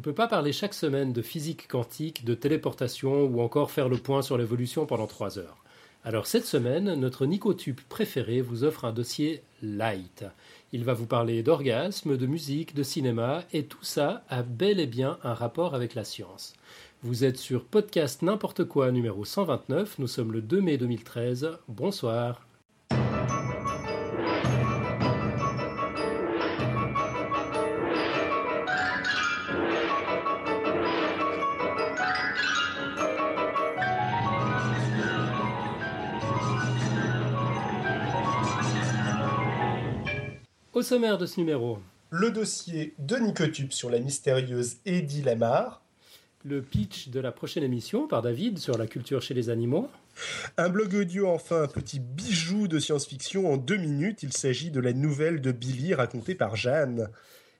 ne peut pas parler chaque semaine de physique quantique, de téléportation ou encore faire le point sur l'évolution pendant trois heures. Alors cette semaine, notre Nicotube préféré vous offre un dossier light. Il va vous parler d'orgasme, de musique, de cinéma, et tout ça a bel et bien un rapport avec la science. Vous êtes sur podcast n'importe quoi numéro 129, nous sommes le 2 mai 2013, bonsoir. Au sommaire de ce numéro, Le dossier de Nicotube sur la mystérieuse Eddie Lamar. le pitch de la prochaine émission par David sur la culture chez les animaux. Un blog audio, enfin, un petit bijou de science-fiction en deux minutes. Il s'agit de la nouvelle de Billy racontée par Jeanne.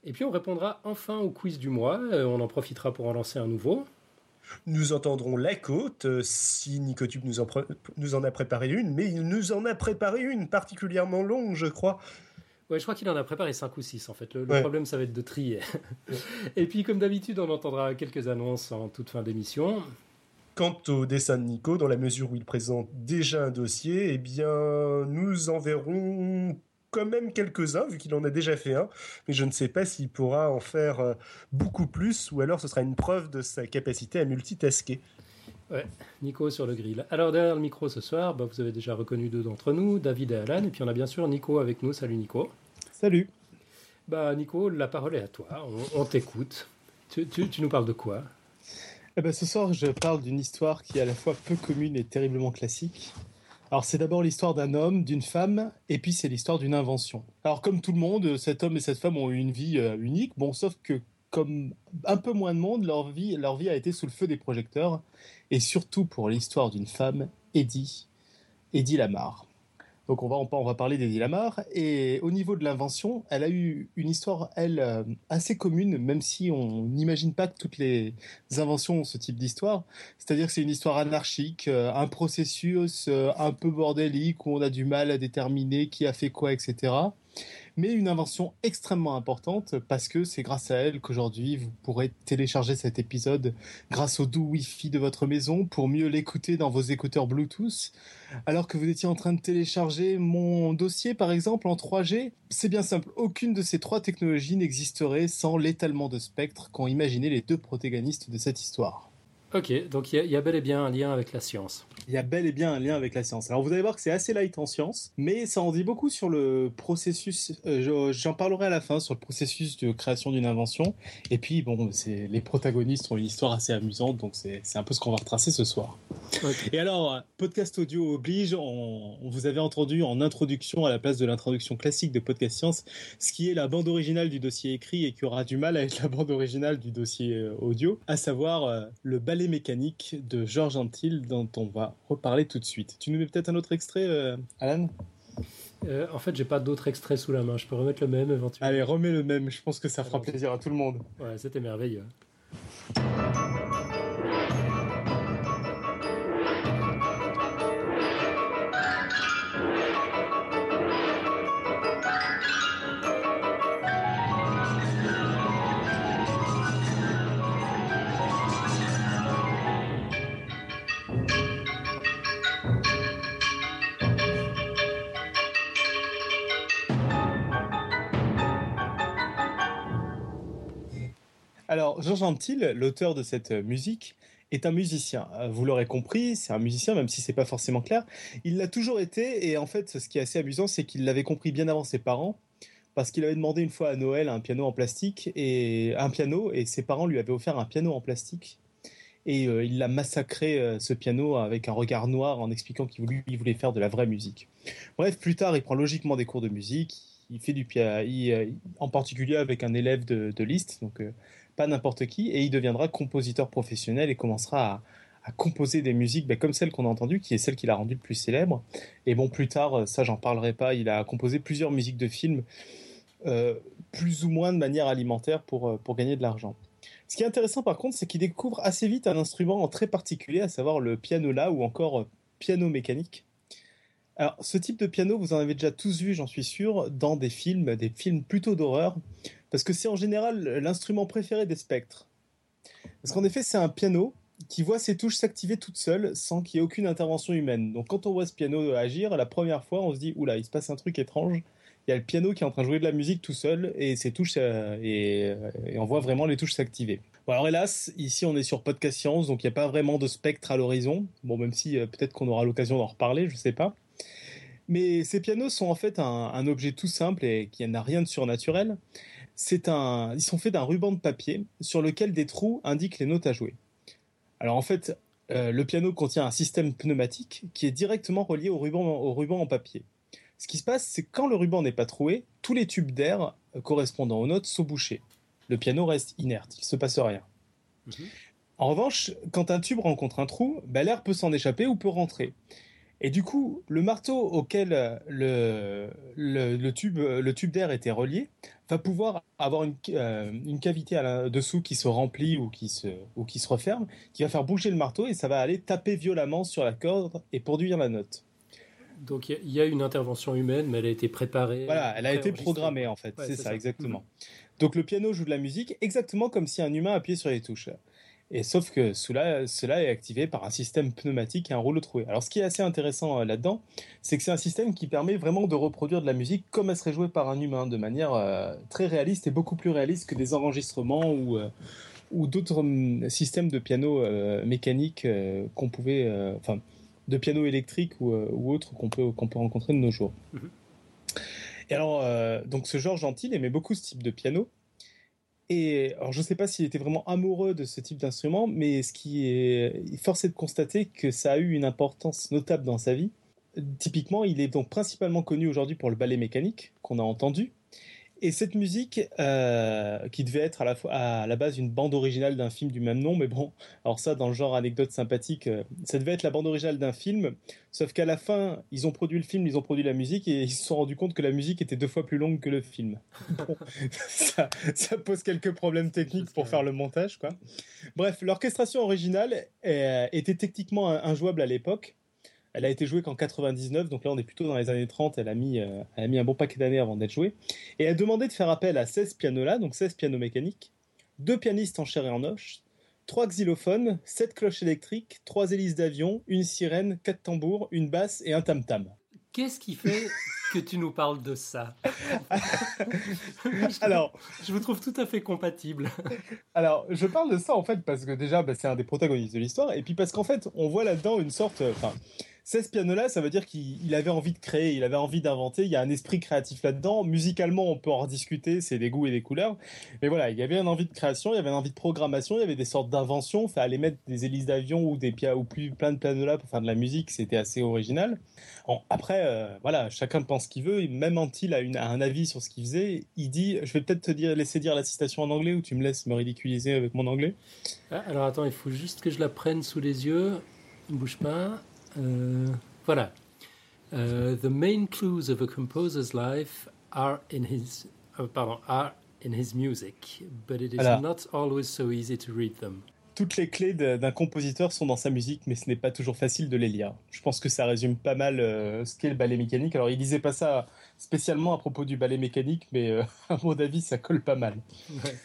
Et puis on répondra enfin au quiz du mois. Euh, on en profitera pour en lancer un nouveau. Nous entendrons La Côte, euh, si Nicotube nous en, pré- nous en a préparé une, mais il nous en a préparé une particulièrement longue, je crois. Ouais, je crois qu'il en a préparé 5 ou 6 en fait. Le, le Ouais. problème, ça va être de trier. Et puis, comme d'habitude, on entendra quelques annonces en toute fin d'émission. Quant au dessin de Nico, dans la mesure où il présente déjà un dossier, eh bien, nous en verrons quand même quelques-uns, vu qu'il en a déjà fait un, mais je ne sais pas s'il pourra en faire euh, beaucoup plus, ou alors ce sera une preuve de sa capacité à multitasker. Ouais, Nico sur le grill. Alors, derrière le micro ce soir, bah, vous avez déjà reconnu deux d'entre nous, David et Alan. Et puis, on a bien sûr Nico avec nous. Salut Nico. Salut. Bah, Nico, la parole est à toi. On, on t'écoute. Tu, tu- tu nous parles de quoi? Eh ben, ce soir, je parle d'une histoire qui est à la fois peu commune et terriblement classique. Alors, c'est d'abord l'histoire d'un homme, d'une femme, et puis c'est l'histoire d'une invention. Alors, comme tout le monde, cet homme et cette femme ont eu une vie euh, unique. Bon, sauf que, comme un peu moins de monde, leur vie, leur vie a été sous le feu des projecteurs. Et surtout pour l'histoire d'une femme, Eddie, Eddie Lamar. Donc on va, on va parler d'Eddie Lamar. Et au niveau de l'invention, elle a eu une histoire, elle, euh, assez commune, même si on n'imagine pas que toutes les inventions ont ce type d'histoire. C'est-à-dire que c'est une histoire anarchique, euh, un processus euh, un peu bordélique où on a du mal à déterminer qui a fait quoi, etc. Mais une invention extrêmement importante parce que c'est grâce à elle qu'aujourd'hui vous pourrez télécharger cet épisode grâce au doux Wi-Fi de votre maison pour mieux l'écouter dans vos écouteurs Bluetooth. Alors que vous étiez en train de télécharger mon dossier par exemple en 3G, c'est bien simple. Aucune de ces trois technologies n'existerait sans l'étalement de spectre qu'ont imaginé les deux protagonistes de cette histoire. Ok, donc il y, a- il y a bel et bien un lien avec la science. Il y a bel et bien un lien avec la science. Alors vous allez voir que c'est assez light en science, mais ça en dit beaucoup sur le processus. euh, je- J'en parlerai à la fin sur le processus de création d'une invention. Et puis bon, c'est les protagonistes ont une histoire assez amusante, donc c'est un peu ce qu'on va retracer ce soir. Et alors, podcast audio oblige, on, on vous avait entendu en introduction à la place de l'introduction classique de Podcast Science, ce qui est la bande originale du dossier écrit et qui aura du mal à être la bande originale du dossier euh, audio, à savoir euh, le ballet mécanique de Georges Antil dont on va reparler tout de suite. Tu nous mets peut-être un autre extrait, euh, Alan? Euh, en fait, j'ai pas d'autres extraits sous la main. Je peux remettre le même éventuellement. Allez, remets le même, je pense que ça fera plaisir à tout le monde. Ouais, c'était merveilleux. Antil, l'auteur de cette euh, musique, est un musicien. Euh, Vous l'aurez compris, c'est un musicien, même si c'est pas forcément clair. Il l'a toujours été, et en fait, ce qui est assez amusant, c'est qu'il l'avait compris bien avant ses parents, parce qu'il avait demandé une fois à Noël un piano en plastique, et un piano, et ses parents lui avaient offert un piano en plastique. Et euh, il l'a massacré, ce piano, avec un regard noir, en expliquant qu'il voulait, faire de la vraie musique. Bref, plus tard, il prend logiquement des cours de musique, il fait du piano, en particulier avec un élève de, de Liszt, donc pas n'importe qui, et il deviendra compositeur professionnel et commencera à, composer des musiques bah, comme celle qu'on a entendue, qui est celle qui l'a rendu le plus célèbre. Et bon, plus tard, euh, ça j'en parlerai pas, il a composé plusieurs musiques de films, euh, plus ou moins de manière alimentaire pour, euh, pour gagner de l'argent. Ce qui est intéressant par contre, c'est qu'il découvre assez vite un instrument très particulier, à savoir le pianola ou encore piano mécanique. Alors, ce type de piano, vous en avez déjà tous vu, j'en suis sûr, dans des films, des films plutôt d'horreur, parce que c'est en général l'instrument préféré des spectres. Parce qu'en effet, c'est un piano qui voit ses touches s'activer toutes seules sans qu'il y ait aucune intervention humaine. Donc quand on voit ce piano agir, la première fois, on se dit, oula, il se passe un truc étrange. Il y a le piano qui est en train de jouer de la musique tout seul et ses touches, euh, et, on voit vraiment les touches s'activer. Bon, alors hélas, ici on est sur Podcast Science, donc il n'y a pas vraiment de spectre à l'horizon. Bon, même si peut-être qu'on aura l'occasion d'en reparler, je sais pas. Mais ces pianos sont en fait un, objet tout simple et qui n'a rien de surnaturel. C'est un, ils sont faits d'un ruban de papier sur lequel des trous indiquent les notes à jouer. Alors en fait, euh, le piano contient un système pneumatique qui est directement relié au ruban, au ruban en papier. Ce qui se passe, c'est que quand le ruban n'est pas troué, tous les tubes d'air correspondant aux notes sont bouchés. Le piano reste inerte, il ne se passe rien. Mhm. En revanche, quand un tube rencontre un trou, bah, l'air peut s'en échapper ou peut rentrer. Et du coup, le marteau auquel le, le, tube, le tube d'air était relié va pouvoir avoir une, euh, une cavité à dessous qui se remplit ou qui se, ou qui se referme, qui va faire bouger le marteau et ça va aller taper violemment sur la corde et produire la note. Donc il y, a une intervention humaine, mais elle a été préparée. Voilà, elle a été programmée en fait, c'est ça, exactement. Donc le piano joue de la musique exactement comme si un humain appuyait sur les touches. Et sauf que cela, cela est activé par un système pneumatique et un rouleau troué. Alors ce qui est assez intéressant euh, là-dedans, c'est que c'est un système qui permet vraiment de reproduire de la musique comme elle serait jouée par un humain, de manière euh, très réaliste et beaucoup plus réaliste que des enregistrements ou, euh, ou d'autres hum, systèmes de piano mécanique qu'on pouvait, enfin, de piano électrique ou, ou autres qu'on peut, qu'on peut rencontrer de nos jours. Mm-hmm. Et alors, donc ce Georges Gentil aimait beaucoup ce type de piano. Et alors, je ne sais pas s'il était vraiment amoureux de ce type d'instrument, mais ce qui est forcé de constater que ça a eu une importance notable dans sa vie. Typiquement, il est donc principalement connu aujourd'hui pour le ballet mécanique qu'on a entendu, et cette musique, euh, qui devait être à la, fois, à la base une bande originale d'un film du même nom, mais bon, alors ça, dans le genre anecdote sympathique, euh, ça devait être la bande originale d'un film, sauf qu'à la fin, ils ont produit le film, ils ont produit la musique, et ils se sont rendus compte que la musique était deux fois plus longue que le film. Bon, ça, pose quelques problèmes techniques pour faire le montage, quoi. Bref, l'orchestration originale euh, était techniquement injouable à l'époque, elle a été jouée qu'en 99, donc là on est plutôt dans les années 30. Elle a mis, euh, elle a mis un bon paquet d'années avant d'être jouée. Et elle demandait de faire appel à 16 pianos-là, donc 16 pianos mécaniques, deux pianistes en chair et en os, trois xylophones, 7 cloches électriques, trois hélices d'avion, une sirène, quatre tambours, une basse et un tam-tam. Qu'est-ce qui fait que tu nous parles de ça? Alors, je vous trouve tout à fait compatible. Alors, je parle de ça en fait parce que déjà, bah, c'est un des protagonistes de l'histoire, et puis parce qu'en fait, on voit là-dedans une sorte, enfin, 16 pianos-là, ça veut dire qu'il avait envie de créer, il avait envie d'inventer, il y a un esprit créatif là-dedans. Musicalement, on peut en rediscuter, c'est des goûts et des couleurs. Mais voilà, il y avait une envie de création, il y avait une envie de programmation, il y avait des sortes d'inventions. Enfin, aller mettre des hélices d'avion ou des ou plus plein de pianos-là pour faire de la musique, c'était assez original. après, euh, voilà, chacun pense ce qu'il veut. Même Antil a un avis sur ce qu'il faisait. Il dit, je vais peut-être te dire, laisser dire la citation en anglais ou tu me laisses me ridiculiser avec mon anglais? Ah, alors attends, il faut juste que je la prenne sous les yeux. Ne bouge pas. Euh, voilà. Uh, the main clues of a composer's life are in his, uh, pardon, are in his music, but it is voilà. not always so easy to read them. Toutes les clés d'un compositeur sont dans sa musique, mais ce n'est pas toujours facile de les lire. Je pense que ça résume pas mal euh, ce qu'est le ballet mécanique. Alors, il disait pas ça spécialement à propos du ballet mécanique, mais euh, à mon avis, ça colle pas mal. Ouais.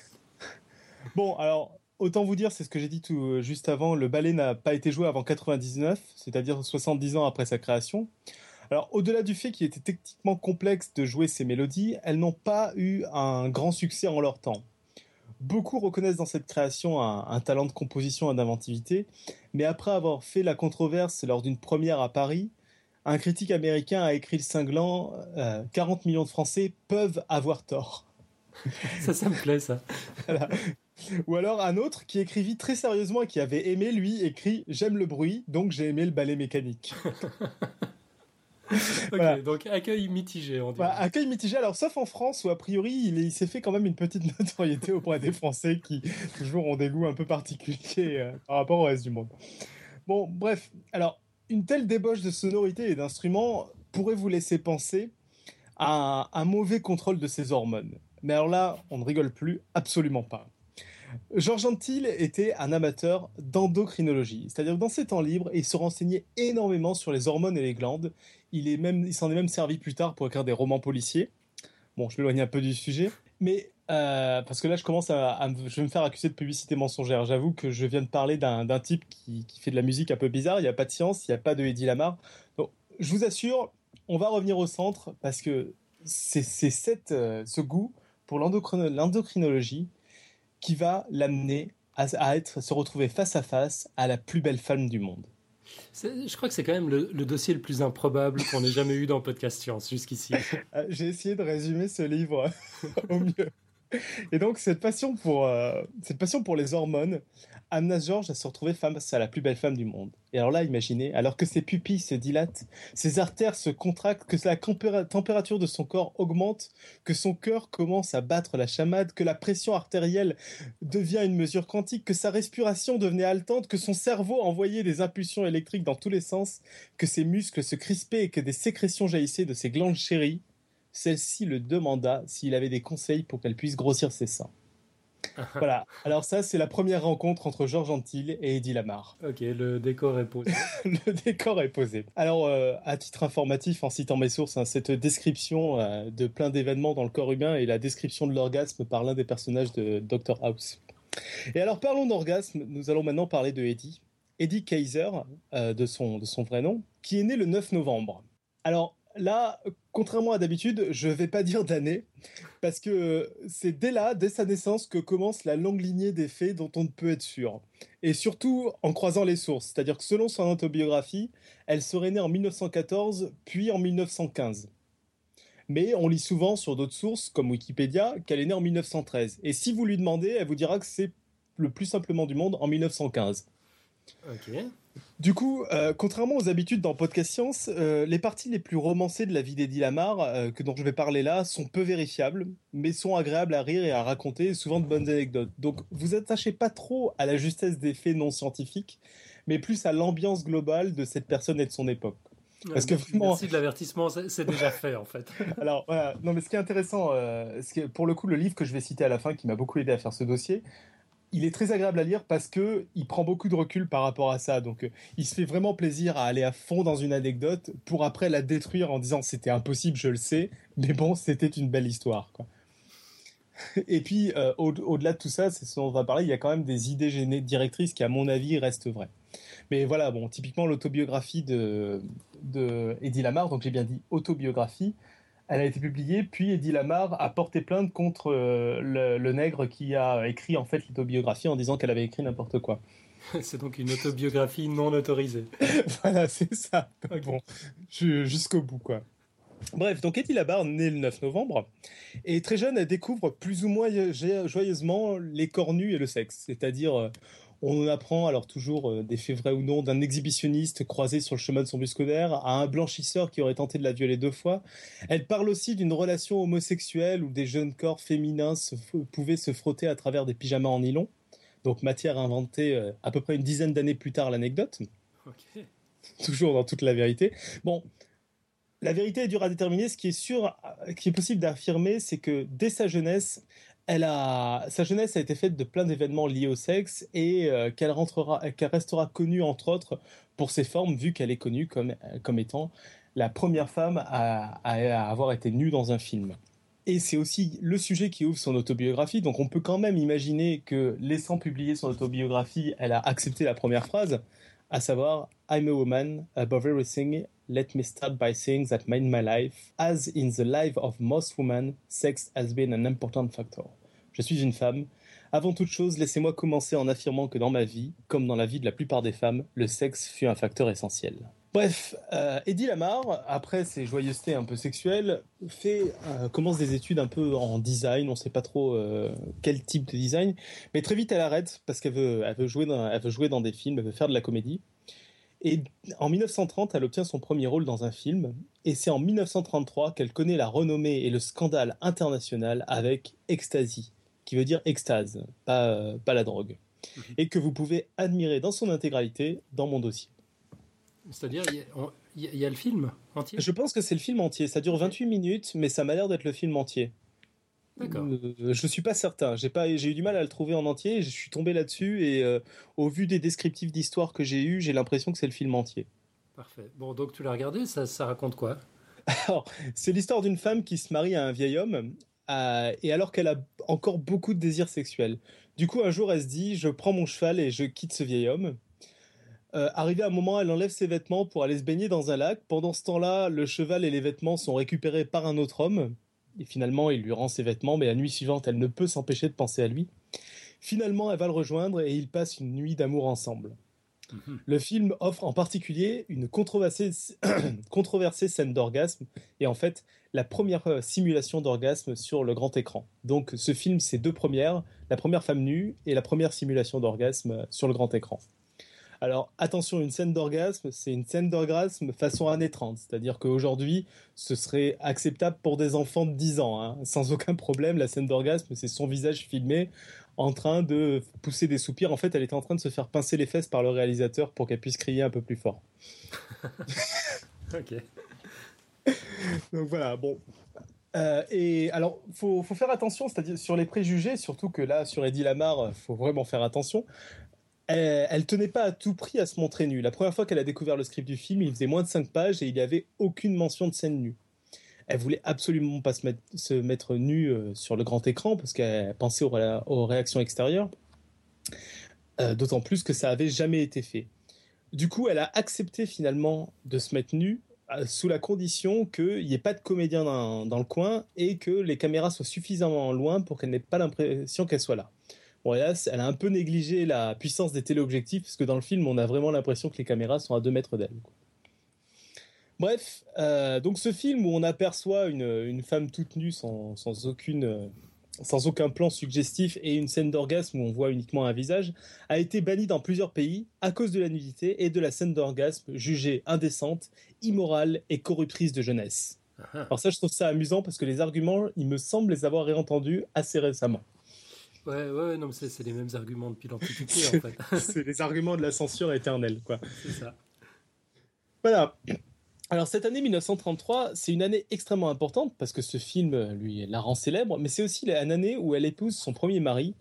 Bon, alors, Autant vous dire, c'est ce que j'ai dit tout euh, juste avant, le ballet n'a pas été joué avant 99, c'est-à-dire 70 ans après sa création. Alors, au-delà du fait qu'il était techniquement complexe de jouer ces mélodies, elles n'ont pas eu un grand succès en leur temps. Beaucoup reconnaissent dans cette création un, talent de composition et d'inventivité, mais après avoir fait la controverse lors d'une première à Paris, un critique américain a écrit le cinglant 40 euh, millions de Français peuvent avoir tort. Ça, ça me plaît, ça. Ou alors un autre qui écrivit très sérieusement et qui avait aimé, lui, écrit J'aime le bruit, donc j'ai aimé le ballet mécanique. ok, donc accueil mitigé, on dirait. accueil mitigé, alors sauf en France où a priori il, s'est fait quand même une petite notoriété auprès des Français qui toujours ont des goûts un peu particuliers euh, par rapport au reste du monde. Bon, bref, alors une telle débauche de sonorité et d'instruments pourrait vous laisser penser à un mauvais contrôle de ses hormones. Mais alors là, on ne rigole plus, absolument pas. Georges Antil était un amateur d'endocrinologie, c'est-à-dire dans ses temps libres, il se renseignait énormément sur les hormones et les glandes. Il s'en est même servi plus tard pour écrire des romans policiers. Bon, je m'éloigne un peu du sujet, mais euh, parce que là, je commence à, me faire accuser de publicité mensongère. J'avoue que je viens de parler d'un type qui, fait de la musique un peu bizarre. Il n'y a pas de science, il n'y a pas de Eddie Lamar. Donc, je vous assure, on va revenir au centre parce que c'est euh, ce goût pour l'endocrinologie qui va l'amener à, être, se retrouver face à face à la plus belle femme du monde. Je crois que c'est quand même le, dossier le plus improbable qu'on ait jamais eu dans le podcast Science jusqu'ici. Euh, j'ai essayé de résumer ce livre au mieux. Et donc, cette passion pour, euh, cette passion pour les hormones amena George à se retrouver face à la plus belle femme du monde. Et alors là, imaginez, alors que ses pupilles se dilatent, ses artères se contractent, que la température de son corps augmente, que son cœur commence à battre la chamade, que la pression artérielle devient une mesure quantique, que sa respiration devenait haletante, que son cerveau envoyait des impulsions électriques dans tous les sens, que ses muscles se crispaient et que des sécrétions jaillissaient de ses glandes chéries, celle-ci le demanda s'il avait des conseils pour qu'elle puisse grossir ses seins. voilà. Alors ça, c'est la première rencontre entre Georges Antil et Eddie Lamar. Ok, le décor est posé. le décor est posé. Alors, euh, à titre informatif, en citant mes sources, hein, cette description euh, de plein d'événements dans le corps humain est la description de l'orgasme par l'un des personnages de Dr House. Et alors, parlons d'orgasme. Nous allons maintenant parler de Eddie. Eddie Kaiser, euh, de, son, de son vrai nom, qui est né le 9 novembre. Alors, là, contrairement à d'habitude, je vais pas dire d'année, parce que c'est dès là, dès sa naissance, que commence la longue lignée des faits dont on ne peut être sûr. Et surtout en croisant les sources, c'est-à-dire que selon son autobiographie, elle serait née en 1914, puis en 1915. Mais on lit souvent sur d'autres sources, comme Wikipédia, qu'elle est née en 1913. Et si vous lui demandez, elle vous dira que c'est le plus simplement du monde en 1915. Ok. Du coup, euh, contrairement aux habitudes dans Podcast Science, euh, les parties les plus romancées de la vie d'Eddie Lamar, euh, que dont je vais parler là, sont peu vérifiables, mais sont agréables à rire et à raconter, souvent de bonnes anecdotes. Donc, vous attachez pas trop à la justesse des faits non scientifiques, mais plus à l'ambiance globale de cette personne et de son époque. Parce que Merci de l'avertissement, c'est déjà fait en fait. Alors, voilà. non, mais ce qui est intéressant, ce pour le coup, le livre que je vais citer à la fin, qui m'a beaucoup aidé à faire ce dossier, il est très agréable à lire parce que il prend beaucoup de recul par rapport à ça. Donc, euh, il se fait vraiment plaisir à aller à fond dans une anecdote pour après la détruire en disant c'était impossible, je le sais, mais bon, c'était une belle histoire. Et puis, euh, au-delà de tout ça, c'est ce dont on va parler, il y a quand même des idées directrices qui, à mon avis, restent vraies. Mais voilà, bon, typiquement l'autobiographie de, de Eddie Lamar, donc j'ai bien dit autobiographie, elle a été publiée, puis Eddie Lamar a porté plainte contre euh, le, nègre qui a écrit en fait l'autobiographie en disant qu'elle avait écrit n'importe quoi. c'est donc une autobiographie non autorisée. voilà, c'est ça. Bon, jusqu'au bout quoi. Bref, donc Eddie Lamar, né le 9 novembre, et très jeune, elle découvre plus ou moins joyeusement les corps nus et le sexe, c'est-à-dire euh, on apprend, alors toujours euh, des faits vrais ou non, d'un exhibitionniste croisé sur le chemin de son bus scolaire à un blanchisseur qui aurait tenté de la violer deux fois. Elle parle aussi d'une relation homosexuelle où des jeunes corps féminins pouvaient se frotter à travers des pyjamas en nylon. Donc matière inventée euh, à peu près une dizaine d'années plus tard l'anecdote. Toujours dans toute la vérité. Bon, la vérité est dure à déterminer. Ce qui est sûr, euh, qui est possible d'affirmer, c'est que dès sa jeunesse, elle a, sa jeunesse a été faite de plein d'événements liés au sexe et euh, qu'elle restera connue entre autres pour ses formes, vu qu'elle est connue comme, comme étant la première femme à, avoir été nue dans un film. Et c'est aussi le sujet qui ouvre son autobiographie, donc on peut quand même imaginer que, laissant publier son autobiographie, elle a accepté la première phrase, à savoir I'm a woman, above everything, let me start by saying that in my life, as in the life of most women, sex has been an important factor. Je suis une femme. Avant toute chose, laissez-moi commencer en affirmant que dans ma vie, comme dans la vie de la plupart des femmes, le sexe fut un facteur essentiel. Bref, euh, Eddie Lamar, après ses joyeusetés un peu sexuelles, fait, euh, commence des études un peu en design, on ne sait pas trop euh, quel type de design, mais très vite elle arrête parce qu'elle veut, jouer dans des films, elle veut faire de la comédie. Et en 1930, elle obtient son premier rôle dans un film. Et c'est en 1933 qu'elle connaît la renommée et le scandale international avec Ecstasy, qui veut dire extase, pas, pas la drogue. Mhm. Et que vous pouvez admirer dans son intégralité dans mon dossier. C'est-à-dire, il y, a le film entier? Je pense que c'est le film entier. Ça dure 28 minutes, mais ça m'a l'air d'être le film entier. Euh, je suis pas certain. J'ai pas, j'ai eu du mal à le trouver en entier. Je suis tombé là-dessus et euh, au vu des descriptifs d'histoire que j'ai eu, j'ai l'impression que c'est le film entier. Parfait. Bon, donc tu l'as regardé. Ça, ça raconte quoi? Alors, c'est l'histoire d'une femme qui se marie à un vieil homme et alors qu'elle a encore beaucoup de désirs sexuels. Du coup, un jour, elle se dit, je prends mon cheval et je quitte ce vieil homme. Euh, arrivé à un moment, elle enlève ses vêtements pour aller se baigner dans un lac. Pendant ce temps-là, le cheval et les vêtements sont récupérés par un autre homme. Et finalement, il lui rend ses vêtements, mais la nuit suivante, elle ne peut s'empêcher de penser à lui. Finalement, elle va le rejoindre et ils passent une nuit d'amour ensemble. Mhm. Le film offre en particulier une controversée, controversée scène d'orgasme et en fait la première euh, simulation d'orgasme sur le grand écran. Donc ce film, c'est deux premières, la première femme nue et la première simulation d'orgasme sur le grand écran. Alors attention, une scène d'orgasme, c'est une scène d'orgasme façon années 30, c'est-à-dire qu'aujourd'hui, ce serait acceptable pour des enfants de 10 ans, hein. sans aucun problème. La scène d'orgasme, c'est son visage filmé en train de pousser des soupirs. En fait, elle était en train de se faire pincer les fesses par le réalisateur pour qu'elle puisse crier un peu plus fort. ok. Donc voilà, bon. Euh, et alors, faut, faut faire attention, c'est-à-dire sur les préjugés, surtout que là, sur Eddie Lamar, faut vraiment faire attention. Elle, elle, tenait pas à tout prix à se montrer nue. La première fois qu'elle a découvert le script du film, il faisait moins de 5 pages et il n'y avait aucune mention de scène nue. Elle voulait absolument pas se mettre, nue euh, sur le grand écran parce qu'elle pensait aux, réactions extérieures. Euh, d'autant plus que ça avait jamais été fait. Du coup, elle a accepté finalement de se mettre nue euh, sous la condition qu'il n'y ait pas de comédien dans, dans, le coin et que les caméras soient suffisamment loin pour qu'elle n'ait pas l'impression qu'elle soit là. Bon, hélas, elle a un peu négligé la puissance des téléobjectifs, parce que dans le film, on a vraiment l'impression que les caméras sont à 2 mètres d'elle. Bref, euh, donc ce film où on aperçoit une, femme toute nue sans, aucune, sans aucun plan suggestif et une scène d'orgasme où on voit uniquement un visage, a été banni dans plusieurs pays à cause de la nudité et de la scène d'orgasme jugée indécente, immorale et corruptrice de jeunesse. Ah. Alors ça, je trouve ça amusant parce que les arguments, il me semble les avoir réentendus assez récemment. Ouais, ouais, non, mais c'est les mêmes arguments depuis l'Antiquité, en fait. c'est les arguments de la censure éternelle, quoi. C'est ça. Voilà. Alors, cette année 1933, c'est une année extrêmement importante parce que ce film lui la rend célèbre, mais c'est aussi une année où elle épouse son premier mari,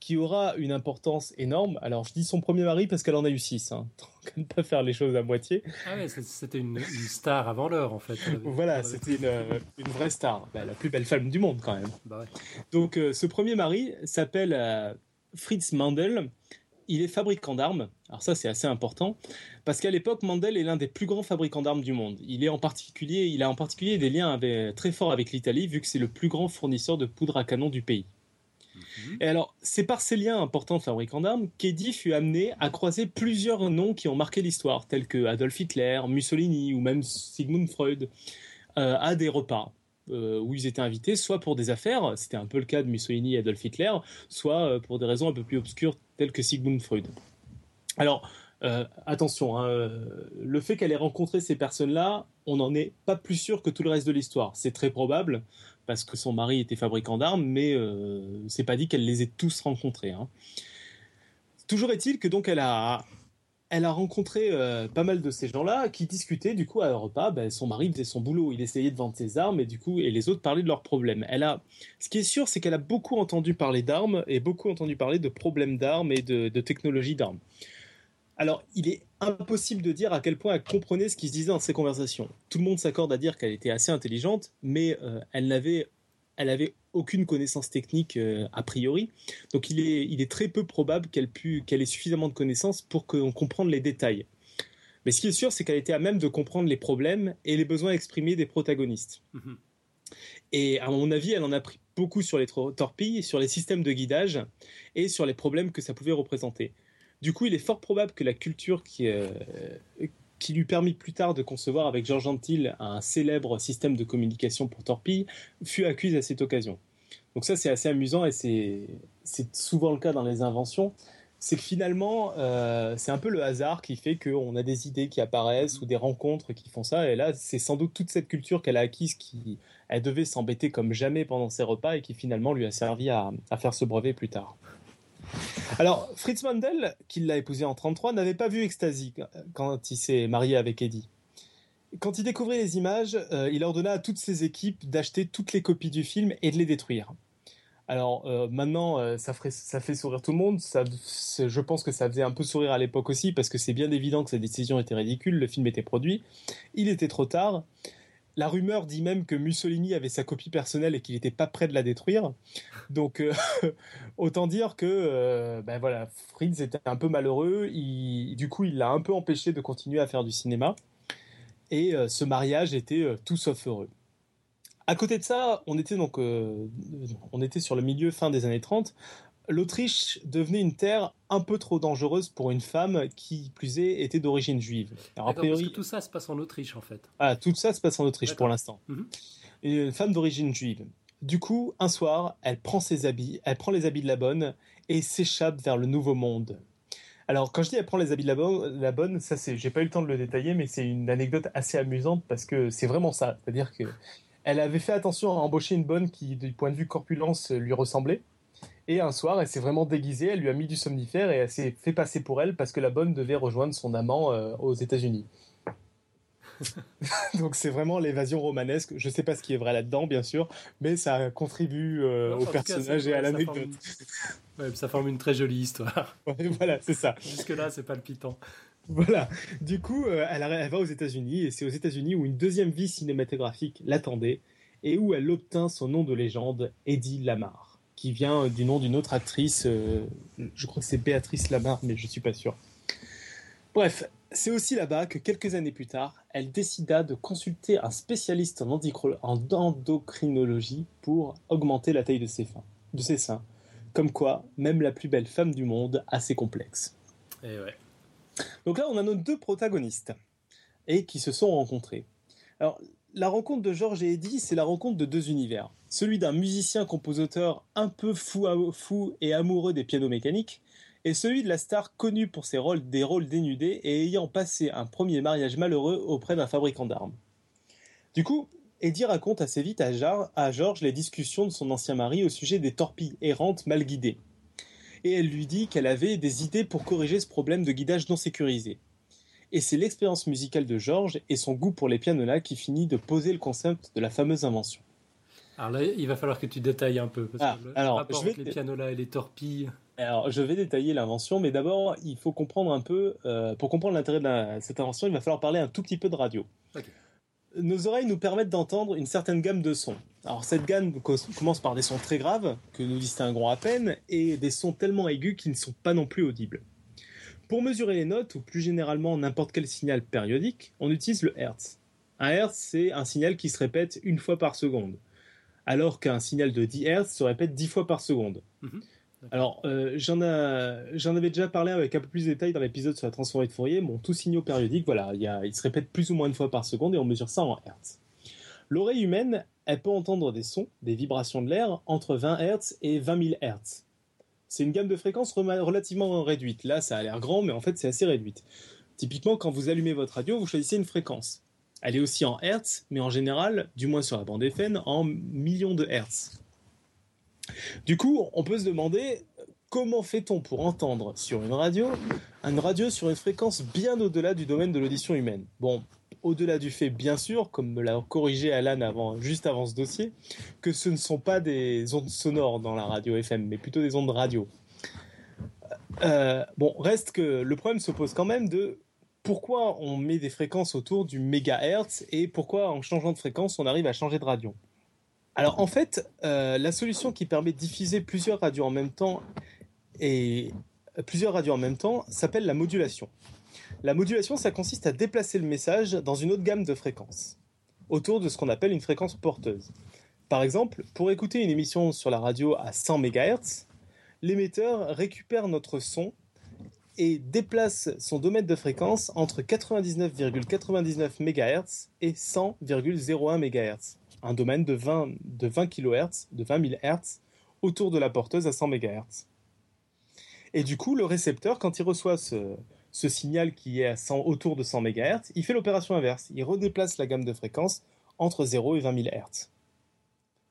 qui aura une importance énorme. Alors, je dis son premier mari parce qu'elle en a eu six. Hein. Ne pas faire les choses à moitié. Ah ouais, c'était une, star avant l'heure, en fait. voilà, c'était une, vraie star. Bah, la plus belle femme du monde, quand même. Bah Donc, euh, ce premier mari s'appelle euh, Fritz Mandel. Il est fabricant d'armes. Alors ça, c'est assez important parce qu'à l'époque, Mandel est l'un des plus grands fabricants d'armes du monde. Il est en particulier, il a en particulier des liens très forts avec l'Italie vu que c'est le plus grand fournisseur de poudre à canon du pays. Mhm. Et alors, c'est par ces liens importants de fabricants d'armes qu'Eddie fut amené à croiser plusieurs noms qui ont marqué l'histoire, tels que Adolf Hitler, Mussolini ou même Sigmund Freud, euh, à des repas. Euh, où ils étaient invités, soit pour des affaires, c'était un peu le cas de Mussolini et Adolf Hitler, soit euh, pour des raisons un peu plus obscures telles que Sigmund Freud. Alors, attention, hein, le fait qu'elle ait rencontré ces personnes-là, on n'en est pas plus sûr que tout le reste de l'histoire. C'est très probable, parce que son mari était fabricant d'armes, mais euh, c'est pas dit qu'elle les ait tous rencontrés. Hein. Toujours est-il que donc elle a, elle a rencontré euh, pas mal de ces gens-là qui discutaient du coup à un repas. Ben, son mari faisait son boulot, il essayait de vendre ses armes et du coup et les autres parlaient de leurs problèmes. Elle a, ce qui est sûr, c'est qu'elle a beaucoup entendu parler d'armes et beaucoup entendu parler de problèmes d'armes et de, de technologie d'armes. Alors, il est impossible de dire à quel point elle comprenait ce qui se disait dans ces conversations. Tout le monde s'accorde à dire qu'elle était assez intelligente, mais euh, elle n'avait elle avait aucune connaissance technique euh, a priori. Donc il est, il est très peu probable qu'elle qu'elle ait suffisamment de connaissances pour qu'on comprenne les détails. Mais ce qui est sûr, c'est qu'elle était à même de comprendre les problèmes et les besoins exprimés des protagonistes. Mm-hmm. Et à mon avis, elle en a pris beaucoup sur les torpilles, sur les systèmes de guidage et sur les problèmes que ça pouvait représenter. Du coup, il est fort probable que la culture qui, euh, lui permit plus tard de concevoir avec Georges Antil un célèbre système de communication pour torpilles fut acquise à cette occasion. Donc ça, c'est assez amusant et c'est souvent le cas dans les inventions. C'est que finalement, euh, c'est un peu le hasard qui fait qu'on a des idées qui apparaissent ou des rencontres qui font ça. Et là, c'est sans doute toute cette culture qu'elle a acquise qui, elle devait s'embêter comme jamais pendant ses repas et qui finalement lui a servi à faire ce brevet plus tard. Alors, Fritz Mandel, qui l'a épousé en 33, n'avait pas vu Ecstasy quand il s'est marié avec Eddie. Quand il découvrit les images, euh, il ordonna à toutes ses équipes d'acheter toutes les copies du film et de les détruire. Alors euh, maintenant, euh, ça, fait sourire tout le monde. je pense que ça faisait un peu sourire à l'époque aussi parce que c'est bien évident que cette décision était ridicule. Le film était produit, il était trop tard. La rumeur dit même que Mussolini avait sa copie personnelle et qu'il n'était pas prêt de la détruire. Donc, euh, autant dire que euh, ben Fritz était un peu malheureux. du coup, il l'a un peu empêché de continuer à faire du cinéma. Et euh, ce mariage était tout sauf heureux. À côté de ça, on était donc, on était sur le milieu fin des années 30 l'Autriche devenait une terre un peu trop dangereuse pour une femme qui, plus est, était d'origine juive. Alors, a priori, parce que tout ça se passe en Autriche, en fait. Ah, tout ça se passe en Autriche pour l'instant. Mhm. Une femme d'origine juive. Du coup, un soir, elle prend ses habits, elle prend les habits de la bonne et s'échappe vers le nouveau monde. Alors, quand je dis elle prend les habits de la bonne, la bonne ça c'est, j'ai pas eu le temps de le détailler, mais c'est une anecdote assez amusante parce que c'est vraiment ça. C'est-à-dire que elle avait fait attention à embaucher une bonne qui, du point de vue corpulence, lui ressemblait. Et un soir, elle s'est vraiment déguisée, elle lui a mis du somnifère et elle s'est fait passer pour elle parce que la bonne devait rejoindre son amant euh, aux États-Unis. Donc c'est vraiment l'évasion romanesque. Je sais pas ce qui est vrai là-dedans, bien sûr, mais ça contribue euh, au personnage et à l'anecdote. Ça, forme une très jolie histoire. voilà, c'est ça. Jusque-là, c'est palpitant. Voilà. Du coup, euh, elle, elle, va aux États-Unis et c'est aux États-Unis où une deuxième vie cinématographique l'attendait et où elle obtint son nom de légende, Eddie Lamar qui vient du nom d'une autre actrice. Euh, je crois que c'est Béatrice Lamar, mais je suis pas sûr. Bref, c'est aussi là-bas que quelques années plus tard, elle décida de consulter un spécialiste en, endocrinologie pour augmenter la taille de ses, de ses seins. Comme quoi, même la plus belle femme du monde a ses complexes. Et eh ouais. Donc là, on a nos deux protagonistes et qui se sont rencontrés. Alors, la rencontre de Georges et Eddie, c'est la rencontre de deux univers. Celui d'un musicien-compositeur un peu fou, fou et amoureux des pianos mécaniques, et celui de la star connue pour ses rôles, dénudés et ayant passé un premier mariage malheureux auprès d'un fabricant d'armes. Du coup, Eddie raconte assez vite à, Georges les discussions de son ancien mari au sujet des torpilles errantes mal guidées. Et elle lui dit qu'elle avait des idées pour corriger ce problème de guidage non sécurisé et c'est l'expérience musicale de Georges et son goût pour les pianolas qui finit de poser le concept de la fameuse invention. Alors là, il va falloir que tu détailles un peu, parce ah, que le alors, rapport je vais les pianolas et les torpilles... Alors, je vais détailler l'invention, mais d'abord, il faut comprendre un peu, euh, pour comprendre l'intérêt de cette invention, il va falloir parler un tout petit peu de radio. Nos oreilles nous permettent d'entendre une certaine gamme de sons. Alors, cette gamme commence par des sons très graves, que nous distinguons à peine, et des sons tellement aigus qui ne sont pas non plus audibles. Pour mesurer les notes, ou plus généralement n'importe quel signal périodique, on utilise le Hertz. Un Hertz, c'est un signal qui se répète une fois par seconde, alors qu'un signal de 10 Hertz se répète 10 fois par seconde. Mhm. Alors, euh, j'en avais déjà parlé avec un peu plus de détails dans l'épisode sur la transformée de Fourier. Bon, tout signal périodique, voilà, il se répète plus ou moins une fois par seconde et on mesure ça en Hertz. L'oreille humaine, elle peut entendre des sons, des vibrations de l'air, entre 20 Hertz et 20 000 Hertz c'est une gamme de fréquences relativement réduite. Là, ça a l'air grand, mais en fait, c'est assez réduite. Typiquement, quand vous allumez votre radio, vous choisissez une fréquence. Elle est aussi en Hertz, mais en général, du moins sur la bande FM, en millions de Hertz. Du coup, on peut se demander comment fait-on pour entendre sur une radio une radio sur une fréquence bien au-delà du domaine de l'audition humaine? Bon, au-delà du fait, bien sûr, comme me l'a corrigé Alan avant, juste avant ce dossier, que ce ne sont pas des ondes sonores dans la radio FM, mais plutôt des ondes radio. Euh, bon, reste que le problème se pose quand même de pourquoi on met des fréquences autour du mégahertz et pourquoi en changeant de fréquence on arrive à changer de radio? Alors en fait, euh, la solution qui permet de diffuser plusieurs radios en même temps et plusieurs radios en même temps s'appelle la modulation. La modulation, ça consiste à déplacer le message dans une autre gamme de fréquences, autour de ce qu'on appelle une fréquence porteuse. Par exemple, pour écouter une émission sur la radio à 100 MHz, l'émetteur récupère notre son et déplace son domaine de fréquence entre 99,99 MHz et 100,01 MHz, un domaine de 20, de 20 kHz, de 20 000 Hz, autour de la porteuse à 100 MHz. Et du coup, le récepteur, quand il reçoit ce, signal qui est à 100, autour de 100 MHz, il fait l'opération inverse. Il redéplace la gamme de fréquences entre 0 et 20 000 Hz.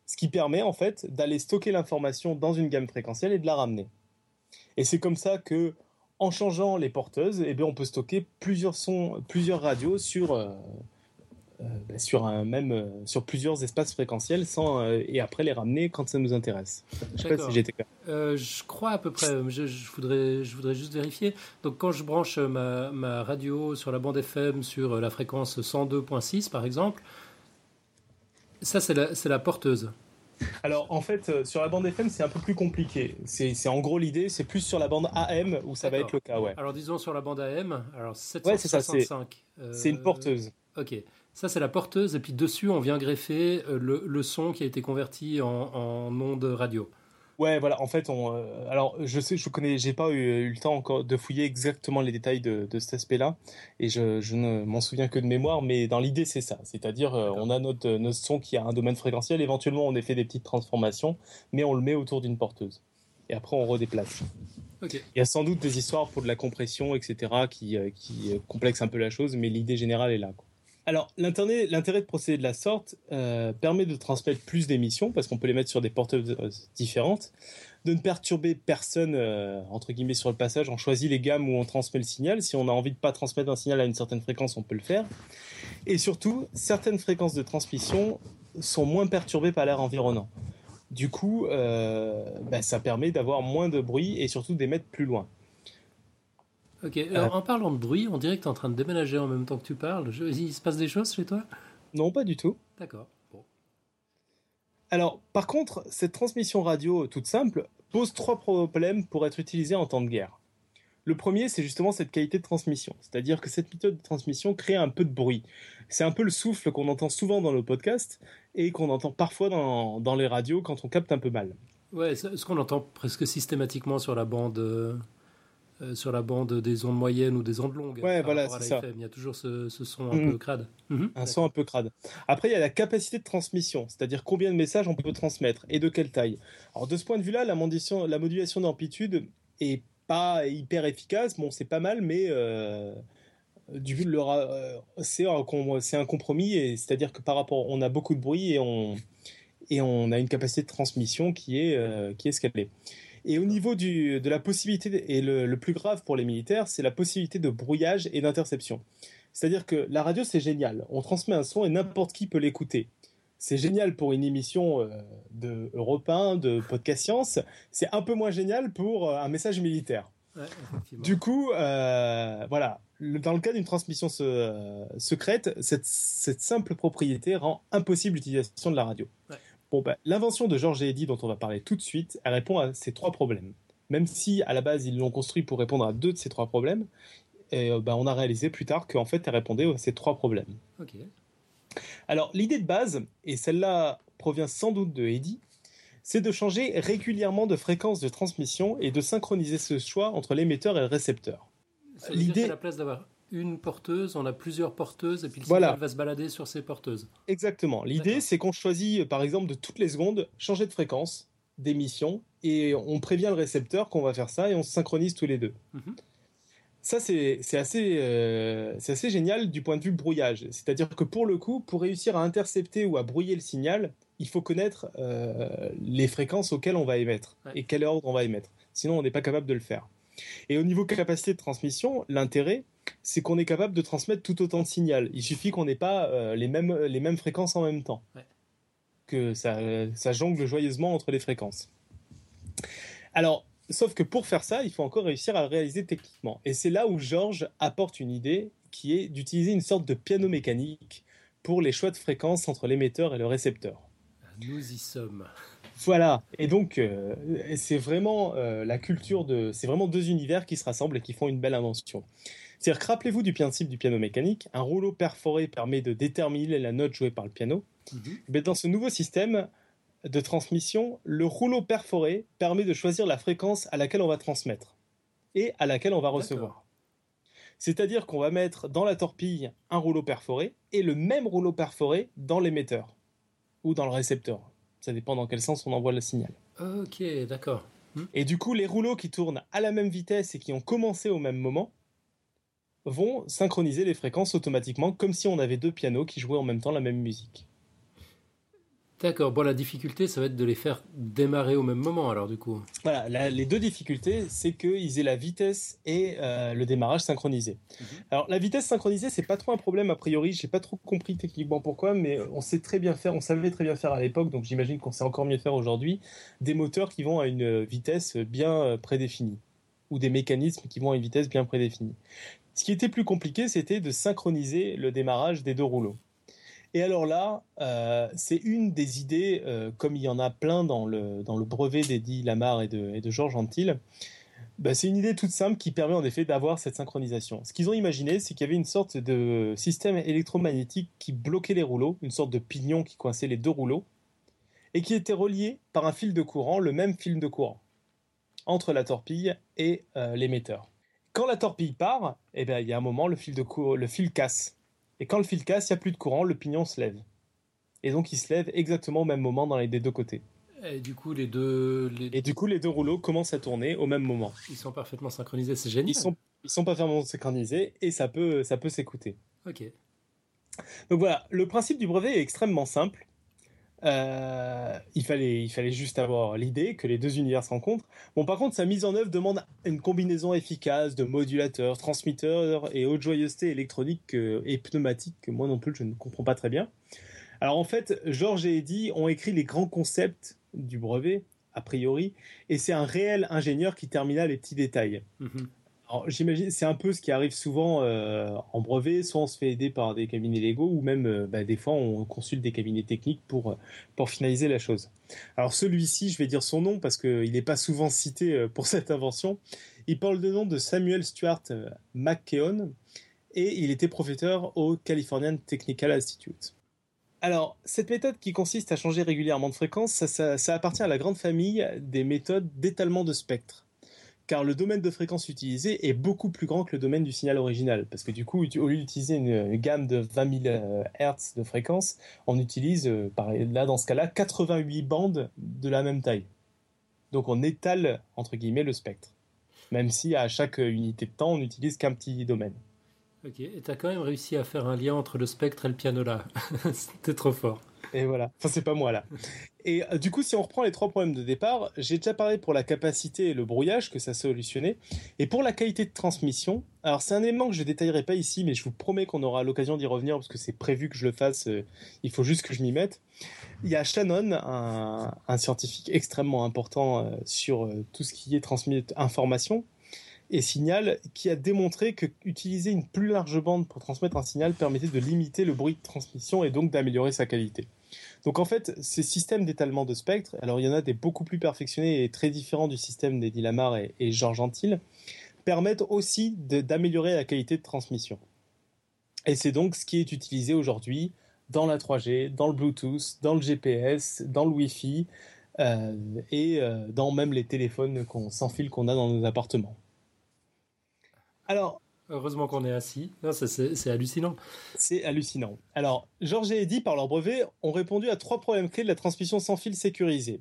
Ce qui permet en fait d'aller stocker l'information dans une gamme fréquentielle et de la ramener. Et c'est comme ça que, en changeant les porteuses, eh bien, on peut stocker plusieurs sons, plusieurs radios sur, euh, euh, bah, sur, un même, euh, sur plusieurs espaces fréquentiels sans, et après les ramener quand ça nous intéresse. Je sais pas si j'étais clair. je crois à peu près, je, voudrais, je voudrais juste vérifier. Donc quand je branche ma, ma radio sur la bande FM sur la fréquence 102.6 par exemple, Ça, c'est la, c'est la porteuse. Alors en fait, euh, sur la bande FM, c'est un peu plus compliqué. C'est en gros l'idée, c'est plus sur la bande AM où ça va être le cas, ouais. Alors disons sur la bande AM, alors Ouais, c'est ça, c'est- 765. euh, C'est une porteuse. Ok, ça c'est la porteuse, et puis dessus on vient greffer euh, le, le son qui a été converti en, en onde radio. Ouais, voilà. En fait, on. euh, alors, je sais, je connais, j'ai pas eu, eu le temps encore de fouiller exactement les détails de, de cet aspect-là, et je, je ne m'en souviens que de mémoire. Mais dans l'idée, c'est ça. C'est-à-dire, euh, on a notre, notre son qui a un domaine fréquentiel. Éventuellement, on a fait des petites transformations, mais on le met autour d'une porteuse. Et après, on redéplace. Ok, Il y a sans doute des histoires pour de la compression, etc., qui, euh, qui complexent un peu la chose, mais l'idée générale est là. quoi. Alors, l'intérêt de procéder de la sorte euh, permet de transmettre plus d'émissions, parce qu'on peut les mettre sur des porteuses euh, différentes, de ne perturber personne, euh, entre guillemets, sur le passage. On choisit les gammes où on transmet le signal. Si on a envie de pas transmettre un signal à une certaine fréquence, on peut le faire. Et surtout, certaines fréquences de transmission sont moins perturbées par l'air environnant. Du coup, bah, ça permet d'avoir moins de bruit et surtout d'émettre plus loin. Ok. Alors, en parlant de bruit, on dirait que tu es en train de déménager en même temps que tu parles. Je- il se passe des choses chez toi? Non, pas du tout. D'accord. Bon. Alors, par contre, cette transmission radio toute simple pose trois problèmes pour être utilisée en temps de guerre. Le premier, c'est justement cette qualité de transmission. C'est-à-dire que cette méthode de transmission crée un peu de bruit. C'est un peu le souffle qu'on entend souvent dans nos podcasts et qu'on entend parfois dans, dans les radios quand on capte un peu mal. Ouais, ce qu'on entend presque systématiquement sur la bande, euh, sur la bande des ondes moyennes ou des ondes longues. Ouais, voilà, c'est ça. FM. Il y a toujours ce, ce son un Mhm. peu crade. Mhm. Un son un peu crade. Après, il y a la capacité de transmission, c'est-à-dire combien de messages on peut transmettre et de quelle taille. Alors, de ce point de vue-là, la modulation, la modulation d'amplitude est pas hyper efficace. Bon, c'est pas mal, mais euh, du le ra- euh, c'est un, compromis, et c'est-à-dire que par rapport, on a beaucoup de bruit et on et on a une capacité de transmission qui est euh, qui est ce qu'elle est. Et au niveau du, de la possibilité, et le, le plus grave pour les militaires, c'est la possibilité de brouillage et d'interception. C'est-à-dire que la radio, c'est génial. On transmet un son et n'importe qui peut l'écouter. C'est génial pour une émission euh, de Europe 1, de Podcast Science. C'est un peu moins génial pour euh, un message militaire. Ouais. Du coup, euh, voilà. Le- Dans le cas d'une transmission se- euh, secrète, cette, cette simple propriété rend impossible l'utilisation de la radio. Ouais. Bon, bah, l'invention de Georges et Eddy, dont on va parler tout de suite, elle répond à ces trois problèmes. Même si, à la base, ils l'ont construit pour répondre à deux de ces trois problèmes, et, euh, bah, on a réalisé plus tard qu'en fait, elle répondait à ces trois problèmes. Ok. Alors, l'idée de base, et celle-là provient sans doute de Eddy, c'est de changer régulièrement de fréquence de transmission et de synchroniser ce choix entre l'émetteur et le récepteur. L'idée- la place d'avoir une porteuse, on a plusieurs porteuses et puis le Voilà. signal va se balader sur ces porteuses. Exactement. L'idée, c'est qu'on choisit, euh, par exemple, de toutes les secondes, changer de fréquence d'émission et on prévient le récepteur qu'on va faire ça et on se synchronise tous les deux. Mhm. Ça, c'est c'est assez, euh, c'est assez génial du point de vue brouillage. C'est-à-dire que pour le coup, pour réussir à intercepter ou à brouiller le signal, il faut connaître euh, les fréquences auxquelles on va émettre Ouais. et quel ordre on va émettre. Sinon, on n'est pas capable de le faire. Et au niveau capacité de transmission, l'intérêt, c'est qu'on est capable de transmettre tout autant de signal. Il suffit qu'on n'ait pas euh, les, mêmes, les mêmes fréquences en même temps. Ouais. Que ça, ça jongle joyeusement entre les fréquences. Alors, sauf que pour faire ça, il faut encore réussir à le réaliser techniquement. Et c'est là où Georges apporte une idée qui est d'utiliser une sorte de piano mécanique pour les choix de fréquences entre l'émetteur et le récepteur. Nous y sommes. Voilà. Et donc, euh, c'est vraiment euh, la culture de. C'est vraiment deux univers qui se rassemblent et qui font une belle invention. C'est-à-dire que rappelez-vous du principe du piano mécanique. Un rouleau perforé permet de déterminer la note jouée par le piano. Mhm. Mais dans ce nouveau système de transmission, le rouleau perforé permet de choisir la fréquence à laquelle on va transmettre et à laquelle on va recevoir. C'est-à-dire qu'on va mettre dans la torpille un rouleau perforé et le même rouleau perforé dans l'émetteur ou dans le récepteur. Ça dépend dans quel sens on envoie le signal. Ok, d'accord. Et du coup, les rouleaux qui tournent à la même vitesse et qui ont commencé au même moment vont synchroniser les fréquences automatiquement comme si on avait deux pianos qui jouaient en même temps la même musique. D'accord. Bon, la difficulté, ça va être de les faire démarrer au même moment, alors du coup. Voilà, la- les deux difficultés, c'est qu'ils aient la vitesse et euh, le démarrage synchronisé. Mhm. Alors la vitesse synchronisée, c'est pas trop un problème a priori. J'ai pas trop compris techniquement pourquoi, mais on sait très bien faire, on savait très bien faire à l'époque, donc j'imagine qu'on sait encore mieux faire aujourd'hui. Des moteurs qui vont à une vitesse bien euh, prédéfinie ou des mécanismes qui vont à une vitesse bien prédéfinie. Ce qui était plus compliqué, c'était de synchroniser le démarrage des deux rouleaux. Et alors là, euh, c'est une des idées, euh, comme il y en a plein dans le, brevet d'Eddie Lamar et de, et de Georges Antil, bah, c'est une idée toute simple qui permet en effet d'avoir cette synchronisation. Ce qu'ils ont imaginé, c'est qu'il y avait une sorte de système électromagnétique qui bloquait les rouleaux, une sorte de pignon qui coinçait les deux rouleaux, et qui était relié par un fil de courant, le même fil de courant, entre la torpille et euh, l'émetteur. Quand la torpille part, eh ben, il y a un moment, le fil, de le fil casse. Et quand le fil casse, il n'y a plus de courant, le pignon se lève. Et donc il se lève exactement au même moment dans les des deux côtés. Et du coup, les deux. Et du coup, les deux rouleaux commencent à tourner au même moment. Ils sont parfaitement synchronisés, c'est génial. Ils sont, ils sont parfaitement synchronisés et ça peut, ça peut s'écouter. Ok. Donc voilà, le principe du brevet est extrêmement simple. Euh, il, fallait, il fallait juste avoir l'idée que les deux univers se rencontrent. Bon, par contre, sa mise en œuvre demande une combinaison efficace de modulateurs, transmetteurs et haute joyeuseté électronique euh, et pneumatique que moi non plus je ne comprends pas très bien. Alors en fait, Georges et Eddie ont écrit les grands concepts du brevet, a priori, et c'est un réel ingénieur qui termina les petits détails. Mhm. J'imagine, c'est un peu ce qui arrive souvent euh, en brevet, soit on se fait aider par des cabinets légaux, ou même euh, bah, des fois on consulte des cabinets techniques pour, euh, pour finaliser la chose. Alors celui-ci, je vais dire son nom parce qu'il n'est pas souvent cité pour cette invention. Il parle de nom de Samuel Stuart McKeown, et il était professeur au Californian Technical Institute. Alors, cette méthode qui consiste à changer régulièrement de fréquence, ça, ça appartient à la grande famille des méthodes d'étalement de spectre car le domaine de fréquence utilisé est beaucoup plus grand que le domaine du signal original. Parce que du coup, au lieu d'utiliser une, gamme de 20 000 Hz de fréquence, on utilise, euh, là dans ce cas-là, 88 bandes de la même taille. Donc on étale, entre guillemets, le spectre. Même si à chaque unité de temps, on n'utilise qu'un petit domaine. Ok, et tu as quand même réussi à faire un lien entre le spectre et le pianola. C'était trop fort. Et voilà. Enfin, c'est pas moi là. Et euh, du coup, si on reprend les trois problèmes de départ, j'ai déjà parlé pour la capacité et le brouillage que ça solutionnait. Et pour la qualité de transmission, alors c'est un élément que je détaillerai pas ici, mais je vous promets qu'on aura l'occasion d'y revenir parce que c'est prévu que je le fasse. Euh, il faut juste que je m'y mette. Il y a Shannon, un, scientifique extrêmement important euh, sur tout ce qui est transmis information et signal, qui a démontré que utiliser une plus large bande pour transmettre un signal permettait de limiter le bruit de transmission et donc d'améliorer sa qualité. Donc en fait, ces systèmes d'étalement de spectre, alors il y en a des beaucoup plus perfectionnés et très différents du système d'Eddie Lamar et, et Georges Antil, permettent aussi d'améliorer la qualité de transmission. Et c'est donc ce qui est utilisé aujourd'hui dans la 3G, dans le Bluetooth, dans le GPS, dans le Wi-Fi euh, et euh, dans même les téléphones sans fil qu'on a dans nos appartements. Alors, Heureusement qu'on est assis. C'est hallucinant. C'est hallucinant. Alors, Georges et Eddy, par leur brevet, ont répondu à trois problèmes clés de la transmission sans fil sécurisée.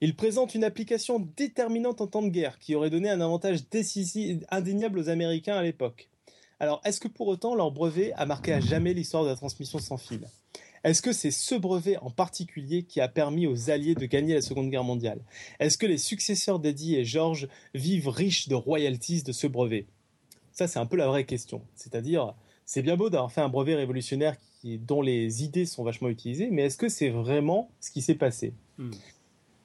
Ils présentent une application déterminante en temps de guerre qui aurait donné un avantage décisif, indéniable aux Américains à l'époque. Alors, est-ce que pour autant leur brevet a marqué à jamais l'histoire de la transmission sans fil? Est-ce que c'est ce brevet en particulier qui a permis aux Alliés de gagner la Seconde Guerre mondiale? Est-ce que les successeurs d'Eddie et Georges vivent riches de royalties de ce brevet? Ça, c'est un peu la vraie question. C'est-à-dire, c'est bien beau d'avoir fait un brevet révolutionnaire qui, dont les idées sont vachement utilisées, mais est-ce que c'est vraiment ce qui s'est passé hmm.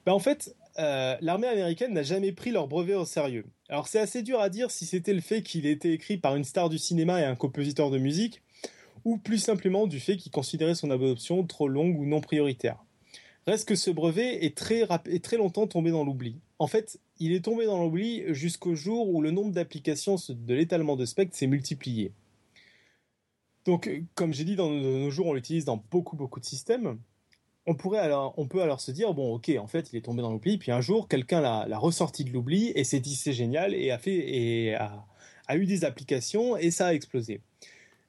ben, En fait, euh, l'armée américaine n'a jamais pris leur brevet au sérieux. Alors c'est assez dur à dire si c'était le fait qu'il ait été écrit par une star du cinéma et un compositeur de musique, ou plus simplement du fait qu'il considérait son adoption trop longue ou non prioritaire. Reste que ce brevet est très, est très longtemps tombé dans l'oubli. En fait, il est tombé dans l'oubli jusqu'au jour où le nombre d'applications de l'étalement de spectre s'est multiplié. Donc, comme j'ai dit, dans nos jours, on l'utilise dans beaucoup, beaucoup de systèmes. On, pourrait alors, on peut alors se dire, bon, ok, en fait, il est tombé dans l'oubli, puis un jour, quelqu'un l'a ressorti de l'oubli et s'est dit, c'est génial, et a, fait, et a, eu des applications, et ça a explosé.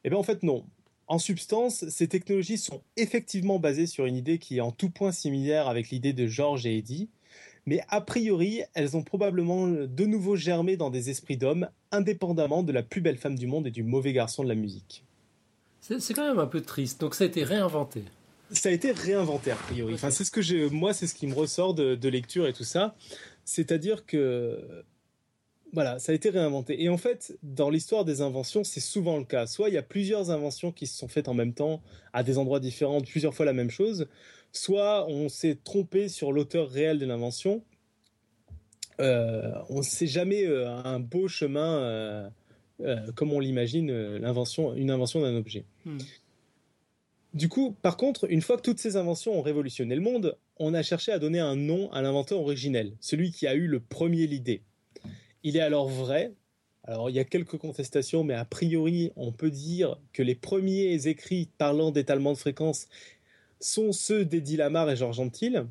Eh bien, en fait, non. En substance, ces technologies sont effectivement basées sur une idée qui est en tout point similaire avec l'idée de George et Eddie, mais a priori, elles ont probablement de nouveau germé dans des esprits d'hommes, indépendamment de la plus belle femme du monde et du mauvais garçon de la musique. C'est quand même un peu triste. Donc ça a été réinventé. Ça a été réinventé a priori. Enfin, c'est ce que j'ai, moi, c'est ce qui me ressort de, lecture et tout ça. C'est-à-dire que voilà, ça a été réinventé. Et en fait, dans l'histoire des inventions, c'est souvent le cas. Soit il y a plusieurs inventions qui se sont faites en même temps, à des endroits différents, plusieurs fois la même chose, soit on s'est trompé sur l'auteur réel de l'invention. Euh, on ne sait jamais euh, un beau chemin euh, comme on l'imagine, l'invention, une invention d'un objet. Hmm. Du coup, par contre, une fois que toutes ces inventions ont révolutionné le monde, on a cherché à donner un nom à l'inventeur originel, celui qui a eu le premier l'idée. Il est alors vrai, alors il y a quelques contestations, mais a priori, on peut dire que les premiers écrits parlant d'étalement de fréquence sont ceux d'Eddie Lamar et Georges Antil.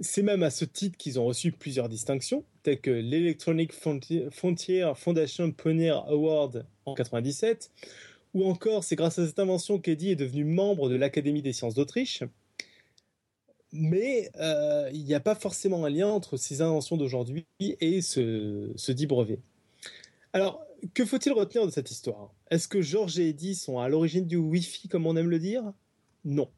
C'est même à ce titre qu'ils ont reçu plusieurs distinctions, telles que l'Electronic Frontier Foundation Pioneer Award en 97, ou encore c'est grâce à cette invention qu'Eddie est devenu membre de l'Académie des sciences d'Autriche. Mais euh, il n'y a pas forcément un lien entre ces inventions d'aujourd'hui et ce, ce dit brevet. Alors, que faut-il retenir de cette histoire? Est-ce que Georges et Eddie sont à l'origine du Wi-Fi, comme on aime le dire? Non.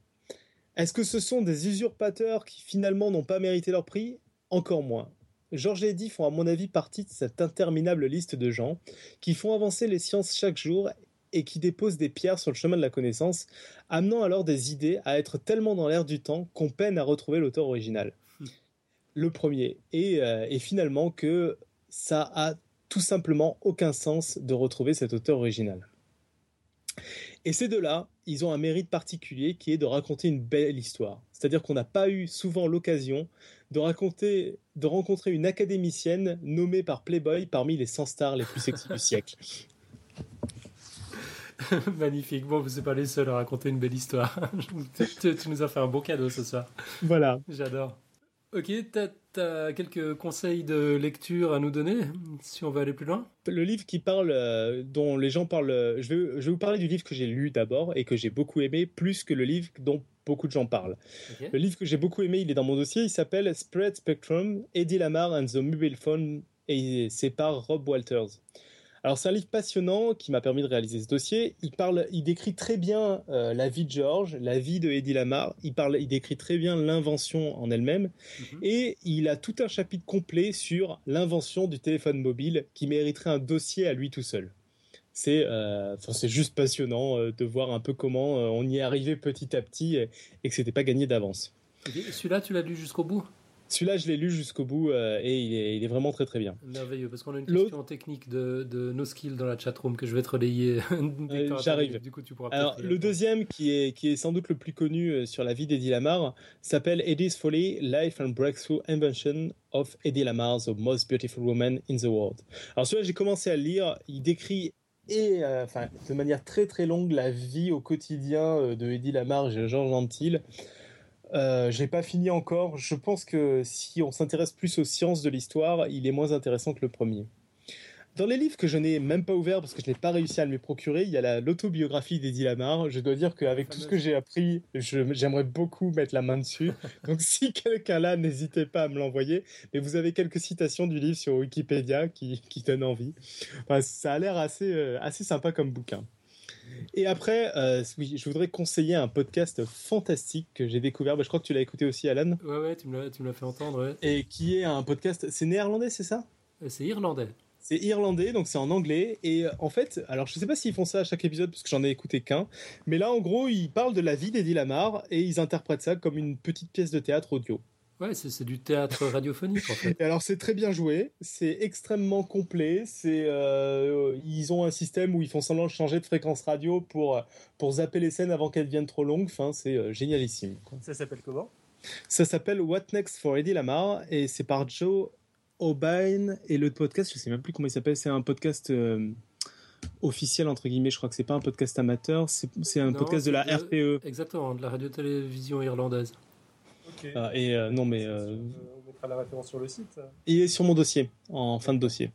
Est-ce que ce sont des usurpateurs qui finalement n'ont pas mérité leur prix? Encore moins. Georges et Eddie font à mon avis partie de cette interminable liste de gens qui font avancer les sciences chaque jour et qui déposent des pierres sur le chemin de la connaissance, amenant alors des idées à être tellement dans l'air du temps qu'on peine à retrouver l'auteur original. Le premier. Et, euh, et finalement que ça a tout simplement aucun sens de retrouver cet auteur original. Et ces deux-là, ils ont un mérite particulier qui est de raconter une belle histoire. C'est-à-dire qu'on n'a pas eu souvent l'occasion de raconter, de rencontrer une académicienne nommée par Playboy parmi les 100 stars les plus sexy du siècle. Magnifique. Bon, vous n'êtes pas les seuls à raconter une belle histoire. tu, tu, nous as fait un beau cadeau ce soir. Voilà. J'adore. Ok, tu as, quelques conseils de lecture à nous donner, si on veut aller plus loin? Le livre qui parle, euh, dont les gens parlent, euh, je vais, je vais vous parler du livre que j'ai lu d'abord et que j'ai beaucoup aimé, plus que le livre dont beaucoup de gens parlent. Okay. Le livre que j'ai beaucoup aimé, il est dans mon dossier, il s'appelle Spread Spectrum, Eddie Lamar and the Mobile Phone, et c'est par Rob Walters. Alors c'est un livre passionnant qui m'a permis de réaliser ce dossier. Il parle, il décrit très bien euh, la vie de George, la vie de Eddie Lamar. Il parle, il décrit très bien l'invention en elle-même, mm-hmm. et il a tout un chapitre complet sur l'invention du téléphone mobile qui mériterait un dossier à lui tout seul. C'est, euh, c'est juste passionnant euh, de voir un peu comment on y est arrivé petit à petit et, et que c'était pas gagné d'avance. Celui-là, tu l'as lu jusqu'au bout? Celui-là, je l'ai lu jusqu'au bout euh, et il est, il est, vraiment très très bien. Merveilleux, parce qu'on a une question technique de, de No Skill dans la chatroom que je vais te relayer. euh, J'arrive. Du coup, tu pourras Alors, le deuxième, qui est, qui est sans doute le plus connu euh, sur la vie d'Eddie Lamar, s'appelle Eddie's Folly, Life and Breakthrough Invention of Eddie Lamar, the most beautiful woman in the world. Alors, celui-là, j'ai commencé à le lire. Il décrit et euh, enfin de manière très très longue la vie au quotidien de Eddie Lamar et Georges Gentil. Euh, j'ai pas fini encore. Je pense que si on s'intéresse plus aux sciences de l'histoire, il est moins intéressant que le premier. Dans les livres que je n'ai même pas ouverts parce que je n'ai pas réussi à me les procurer, il y a l'autobiographie d'Eddie Lamar. Je dois dire qu'avec tout ce que j'ai appris, j'aimerais beaucoup mettre la main dessus. Donc si quelqu'un là, n'hésitez pas à me l'envoyer. Mais vous avez quelques citations du livre sur Wikipédia qui, qui donnent envie. Enfin, ça a l'air assez, euh, assez sympa comme bouquin. Et après, euh, oui, je voudrais conseiller un podcast fantastique que j'ai découvert. Bah, je crois que tu l'as écouté aussi, Alan. Ouais, ouais, tu me l'as fait entendre. Ouais. Et qui est un podcast. C'est néerlandais, c'est ça? C'est irlandais. C'est irlandais, donc c'est en anglais. Et euh, en fait, alors je sais pas s'ils font ça à chaque épisode, parce que j'en ai écouté qu'un. Mais là, en gros, ils parlent de la vie d'Eddie Lamar et ils interprètent ça comme une petite pièce de théâtre audio. Ouais, c'est du théâtre radiophonique en fait. Et alors c'est très bien joué, c'est extrêmement complet. C'est euh, ils ont un système où ils font semblant de changer de fréquence radio pour pour zapper les scènes avant qu'elles deviennent trop longues. Enfin, c'est euh, génialissime. Ça s'appelle comment? Ça s'appelle What Next for Eddie Lamar et c'est par Joe O'Byrne et le podcast, je sais même plus comment il s'appelle. C'est un podcast. Euh, officiel entre guillemets je crois que c'est pas un podcast amateur c'est un non, podcast de la de, RTE exactement de la radio-télévision irlandaise Okay. Ah, et euh, non, mais. Euh, on mettra la référence sur le site. Il est sur mon dossier, en fin de dossier.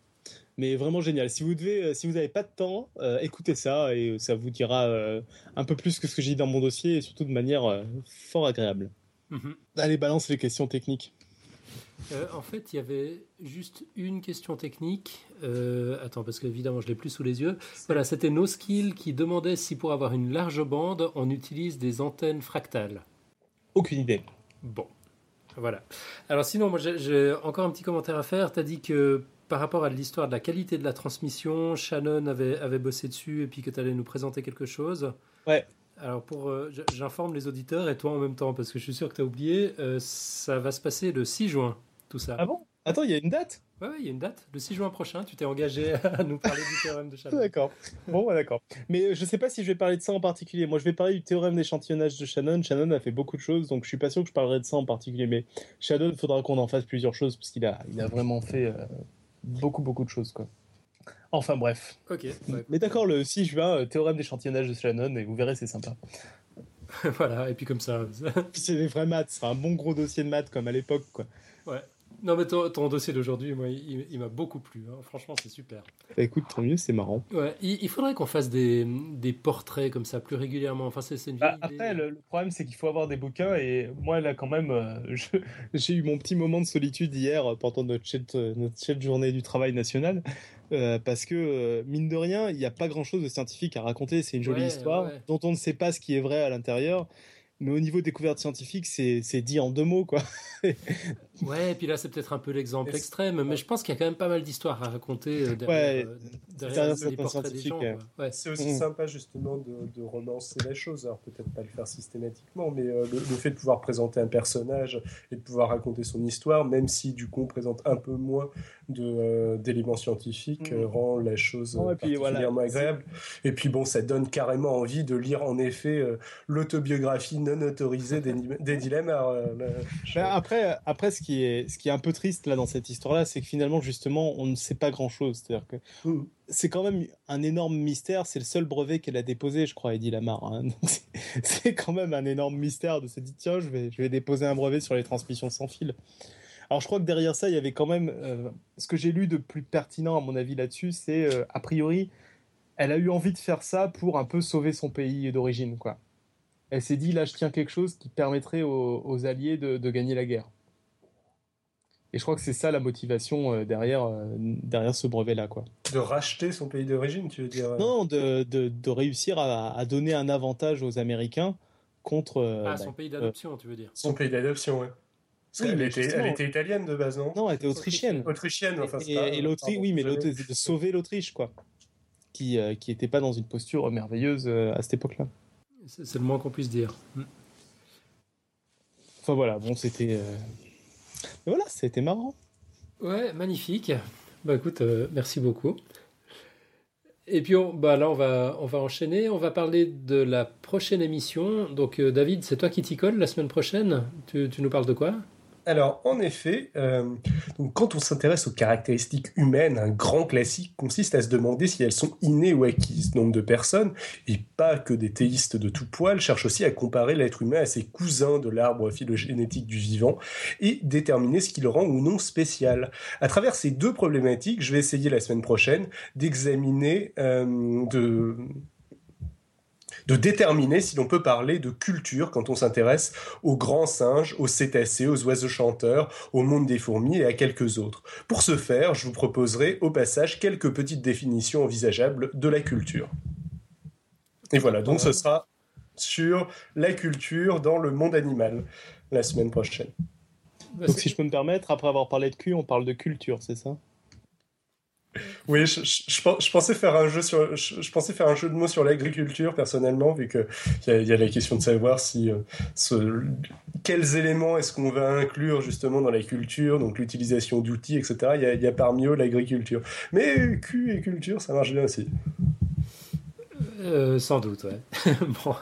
Mais vraiment génial. Si vous devez, euh, si vous n'avez pas de temps, euh, écoutez ça et ça vous dira euh, un peu plus que ce que j'ai dit dans mon dossier et surtout de manière fort agréable. Mm -hmm. Allez, balance les questions techniques. en fait, il y avait juste une question technique. attends, parce qu'évidemment, je l'ai plus sous les yeux. Voilà, c'était No Skill qui demandait si pour avoir une large bande, on utilise des antennes fractales. Aucune idée. Bon, voilà. Alors sinon, moi j'ai encore un petit commentaire à faire. Tu as dit que par rapport à l'histoire de la qualité de la transmission, Shannon avait, avait bossé dessus et puis que tu allais nous présenter quelque chose. Ouais. Alors pour, euh, j'informe les auditeurs et toi en même temps parce que je suis sûr que tu as oublié, euh, ça va se passer le 6 juin, tout ça. Ah bon? Attends, il y a une date? Ouais, il y a une date. Le 6 juin prochain, tu t'es engagé à nous parler du théorème de Shannon. D'accord. Bon, d'accord. Mais je sais pas si je vais parler de ça en particulier. Moi, je vais parler du théorème d'échantillonnage de Shannon. Shannon a fait beaucoup de choses, donc je suis pas sûr que je parlerai de ça en particulier. Mais Shannon, il faudra qu'on en fasse plusieurs choses, parce qu'il a, il a vraiment fait euh, beaucoup, beaucoup de choses, quoi. Enfin, bref. Ok. ouais. Mais d'accord, le 6 juin, euh, théorème d'échantillonnage de Shannon, et vous verrez, c'est sympa. voilà, et puis comme ça. C'est des vrais maths, c'est un bon gros dossier de maths comme à l'époque, quoi. ouais. Non, mais ton, ton dossier d'aujourd'hui, moi, il, il m'a beaucoup plu. hein. Franchement, c'est super. Bah, écoute, tant mieux, c'est marrant. Ouais, il, il faudrait qu'on fasse des, des portraits comme ça plus régulièrement. Enfin, c'est c'est une Bah, après, le, le problème, c'est qu'il faut avoir des bouquins. Et moi, là, quand même, euh, je- j'ai eu mon petit moment de solitude hier euh, pendant notre chouette, euh, notre journée du travail national. euh, parce que, euh, mine de rien, il n'y a pas grand-chose de scientifique à raconter. C'est une jolie Ouais, histoire ouais. dont on ne sait pas ce qui est vrai à l'intérieur. Mais au niveau découverte scientifique, c'est c'est dit en deux mots, quoi. Ouais, et puis là, c'est peut-être un peu l'exemple extrême, mais je pense qu'il y a quand même pas mal d'histoires à raconter euh, derrière, Ouais, euh, derrière derrière les portraits des scientifiques, gens. ouais. quoi. Ouais. C'est aussi Mhm. sympa justement de, de romancer la chose. Alors peut-être pas le faire systématiquement, mais euh, le, le fait de pouvoir présenter un personnage et de pouvoir raconter son histoire, même si du coup on présente un peu moins de, euh, d'éléments scientifiques, euh, rend la chose Ouais, et puis voilà. particulièrement agréable. Et puis bon, ça donne carrément envie de lire en effet euh, l'autobiographie non autorisée d'Eddie d'Eddie Lamar. euh. Je- Mais après, après ce, qui est, ce qui est un peu triste là dans cette histoire-là, c'est que finalement, justement, on ne sait pas grand-chose. C'est-à-dire que c'est quand même un énorme mystère. C'est le seul brevet qu'elle a déposé, je crois, Eddie Lamar. hein. C'est quand même un énorme mystère de se dire tiens, je vais, je vais déposer un brevet sur les transmissions sans fil. Alors, je crois que derrière ça, il y avait quand même. euh, ce que j'ai lu de plus pertinent, à mon avis, là-dessus, c'est euh, a priori, elle a eu envie de faire ça pour un peu sauver son pays d'origine, quoi. Elle s'est dit là, je tiens quelque chose qui permettrait aux, aux Alliés de, de gagner la guerre. Et je crois que c'est ça la motivation euh, derrière, euh, derrière ce brevet-là, quoi. De racheter son pays d'origine, tu veux dire euh, Non, de, de, de réussir à, à donner un avantage aux Américains contre. euh, Ah, bah, son pays d'adoption, tu veux dire. Son pays d'adoption, ouais. Parce Oui, qu'elle mais était, elle était italienne de base, non? Non, elle était autrichienne. Autrichienne, enfin. c'est et pas- et l'Autriche, oui, mais de sauver l'Autriche, quoi. Qui euh, qui était pas dans une posture merveilleuse euh, à cette époque-là. C'est le moins qu'on puisse dire. Mm. Enfin voilà, bon, c'était. euh, voilà, c'était marrant. Ouais, magnifique. Bah écoute, euh, merci beaucoup. Et puis on, bah là, on va, on va enchaîner. On va parler de la prochaine émission. Donc euh, David, c'est toi qui t'y colle la semaine prochaine? Tu, tu nous parles de quoi? Alors, en effet, euh, quand on s'intéresse aux caractéristiques humaines, un grand classique consiste à se demander si elles sont innées ou acquises. Nombre de personnes, et pas que des théistes de tout poil, cherchent aussi à comparer l'être humain à ses cousins de l'arbre phylogénétique du vivant et déterminer ce qui le rend ou non spécial. À travers ces deux problématiques, je vais essayer la semaine prochaine d'examiner, euh, de de déterminer si l'on peut parler de culture quand on s'intéresse aux grands singes, aux cétacés, aux oiseaux chanteurs, au monde des fourmis et à quelques autres. Pour ce faire, je vous proposerai au passage quelques petites définitions envisageables de la culture. Et voilà, donc ce sera sur la culture dans le monde animal la semaine prochaine. Donc si je peux me permettre, après avoir parlé de cul, on parle de culture, c'est ça? Oui, je, je- je pen- je pensais faire un jeu sur, je, pensais faire un jeu de mots sur l'agriculture personnellement, vu que il y, a- la question de savoir si euh, quels éléments est-ce qu'on va inclure justement dans la culture, donc l'utilisation d'outils, etc. Il y, a, parmi eux l'agriculture, mais cul et culture, ça marche bien aussi. Euh, sans doute, ouais. bon.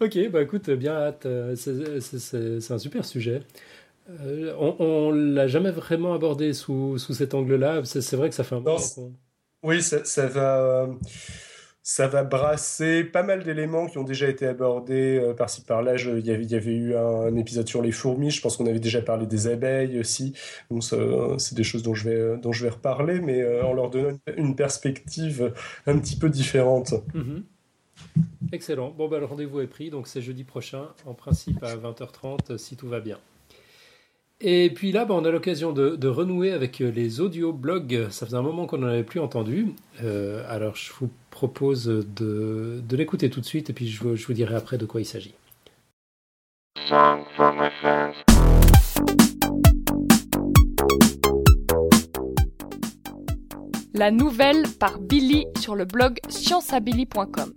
ok, bah écoute, bien hâte. Euh, c'est un super sujet. Euh, on on l'a jamais vraiment abordé sous, sous cet angle-là. C'est c'est vrai que ça fait un qu'on- Oui, ça, ça va, ça va brasser pas mal d'éléments qui ont déjà été abordés euh, par-ci par-là. Il y avait, il y avait eu un, un épisode sur les fourmis. Je pense qu'on avait déjà parlé des abeilles aussi. Donc, c'est des choses dont je vais, dont je vais reparler, mais euh, en leur donnant une, perspective un petit peu différente. Mhm. Excellent. Bon, bah, le rendez-vous est pris, donc c'est jeudi prochain, en principe à 20h30, si tout va bien. Et puis là, bah, on a l'occasion de, de renouer avec euh, les audio-blogs. Ça faisait un moment qu'on n'en avait plus entendu. Euh, alors, je vous propose de, de l'écouter tout de suite, et puis je, vous- je vous dirai après de quoi il s'agit. La nouvelle par Billy sur le blog scienceabilly.com.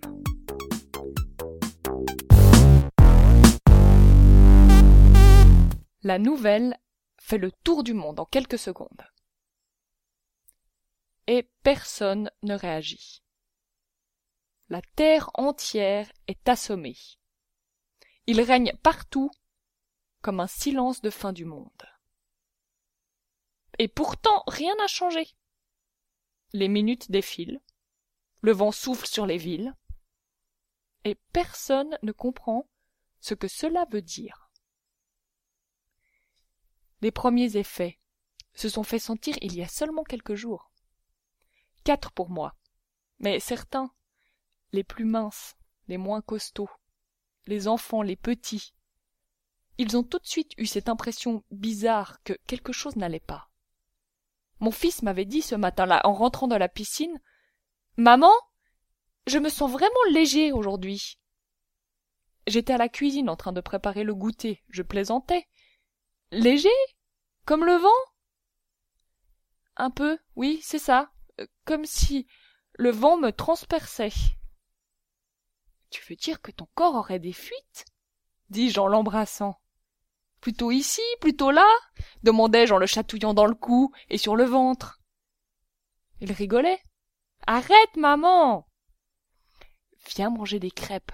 La nouvelle fait le tour du monde en quelques secondes. et personne ne réagit. La terre entière est assommée. Il règne partout comme un silence de fin du monde. Et pourtant rien n'a changé. Les minutes défilent, le vent souffle sur les villes, et personne ne comprend ce que cela veut dire. Les premiers effets se sont fait sentir il y a seulement quelques jours. Quatre pour moi, mais certains, les plus minces, les moins costauds, les enfants, les petits, ils ont tout de suite eu cette impression bizarre que quelque chose n'allait pas. Mon fils m'avait dit ce matin-là, en rentrant dans la piscine, Maman, je me sens vraiment léger aujourd'hui. J'étais à la cuisine en train de préparer le goûter, je plaisantais. Léger? Comme le vent? Un peu, oui, c'est ça. Euh, comme si le vent me transperçait. Tu veux dire que ton corps aurait des fuites? dis-je en l'embrassant. Plutôt ici, plutôt là? demandai-je en le chatouillant dans le cou et sur le ventre. Il rigolait. Arrête, maman! Viens manger des crêpes.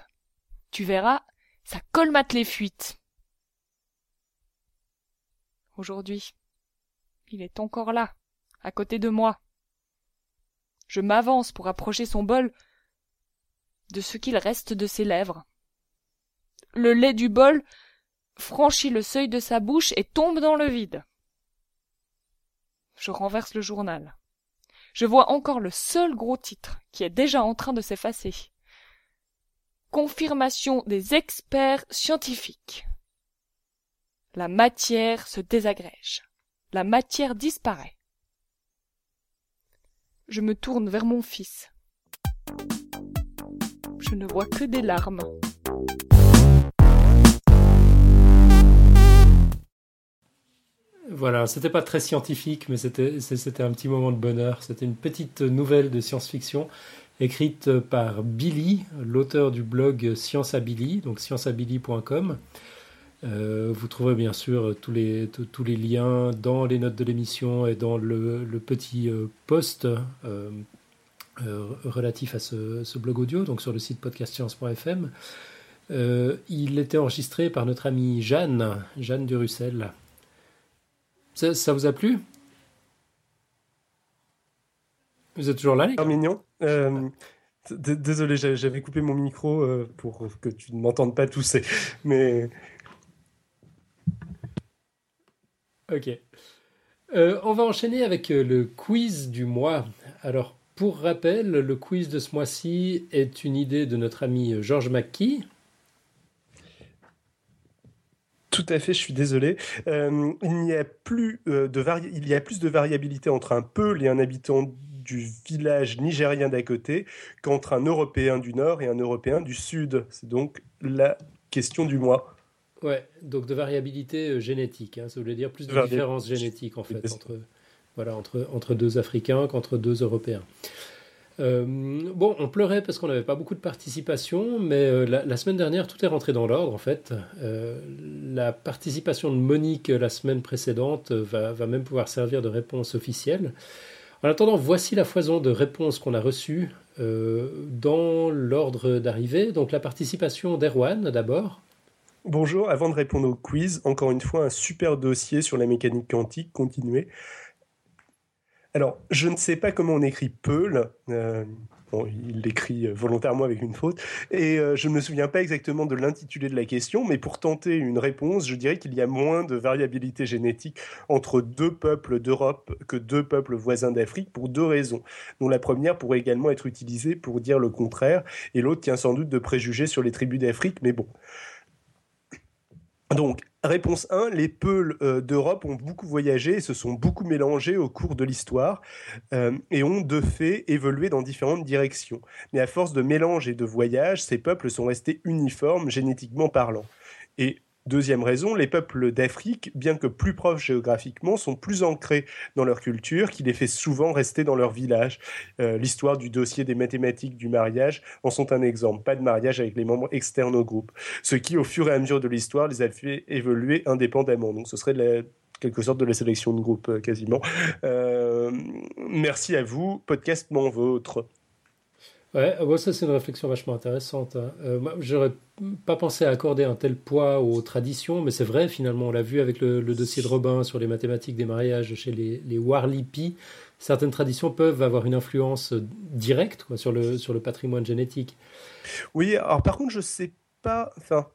Tu verras, ça colmate les fuites. Aujourd'hui, il est encore là, à côté de moi. Je m'avance pour approcher son bol de ce qu'il reste de ses lèvres. Le lait du bol franchit le seuil de sa bouche et tombe dans le vide. Je renverse le journal. Je vois encore le seul gros titre qui est déjà en train de s'effacer. Confirmation des experts scientifiques. La matière se désagrège. La matière disparaît. Je me tourne vers mon fils. Je ne vois que des larmes. Voilà, c'était pas très scientifique, mais c'était un petit moment de bonheur. C'était une petite nouvelle de science-fiction écrite par Billy, l'auteur du blog Scienceability, donc scienceability.com. Euh, vous trouverez bien sûr tous les, tous les liens dans les notes de l'émission et dans le, le petit euh, post euh, relatif à ce, ce, blog audio, donc sur le site podcastscience.fm. Il était enregistré par notre amie Jeanne, Jeanne Durussel. Ça, ça vous a plu? Vous êtes toujours là, les gars? Mignon. Euh, désolé, j'avais coupé mon micro pour que tu ne m'entendes pas tousser. Mais. Ok. Euh, on va enchaîner avec euh, le quiz du mois. Alors, pour rappel, le quiz de ce mois-ci est une idée de notre ami Georges McKee. Tout à fait, je suis désolé. Euh, il, euh, il y a plus de variabilité entre un Peul et un habitant du village nigérien d'à côté qu'entre un Européen du Nord et un Européen du Sud. C'est donc la question du mois. Ouais, donc de variabilité euh, génétique. Hein, ça voulait dire plus de Vari- différences génétiques en fait entre, voilà, entre, entre deux Africains qu'entre deux Européens. Euh, bon, on pleurait parce qu'on n'avait pas beaucoup de participation, mais euh, la, la semaine dernière, tout est rentré dans l'ordre en fait. Euh, la participation de Monique la semaine précédente va, va même pouvoir servir de réponse officielle. En attendant, voici la foison de réponses qu'on a reçues dans l'ordre d'arrivée. Donc la participation d'Erwan d'abord. Bonjour, avant de répondre au quiz, encore une fois, un super dossier sur la mécanique quantique. Continuez. Alors, je ne sais pas comment on écrit Peul. Euh, bon, il l'écrit volontairement avec une faute. Et euh, je ne me souviens pas exactement de l'intitulé de la question, mais pour tenter une réponse, je dirais qu'il y a moins de variabilité génétique entre deux peuples d'Europe que deux peuples voisins d'Afrique pour deux raisons, dont la première pourrait également être utilisée pour dire le contraire, et l'autre tient sans doute de préjugés sur les tribus d'Afrique, mais bon. Donc, réponse 1, les Peuls euh, d'Europe ont beaucoup voyagé et se sont beaucoup mélangés au cours de l'histoire euh, et ont de fait évolué dans différentes directions. Mais à force de mélange et de voyage, ces peuples sont restés uniformes génétiquement parlant. Deuxième raison, les peuples d'Afrique, bien que plus proches géographiquement, sont plus ancrés dans leur culture qui les fait souvent rester dans leur village. Euh, L'histoire du dossier des mathématiques du mariage en sont un exemple. Pas de mariage avec les membres externes au groupe. Ce qui, au fur et à mesure de l'histoire, les a fait évoluer indépendamment. Donc ce serait quelque sorte de la sélection de groupe euh, quasiment. Euh, merci à vous, podcast mon vôtre. Ouais, ah bon, ça c'est une réflexion vachement intéressante. hein. Euh, moi, j'aurais pas pensé à accorder un tel poids aux traditions, mais c'est vrai, finalement, on l'a vu avec le, le dossier de Robin sur les mathématiques des mariages chez les, les Warlipi. Certaines traditions peuvent avoir une influence directe quoi, sur, le, sur le patrimoine génétique. Oui, alors par contre, je sais pas. Enfin,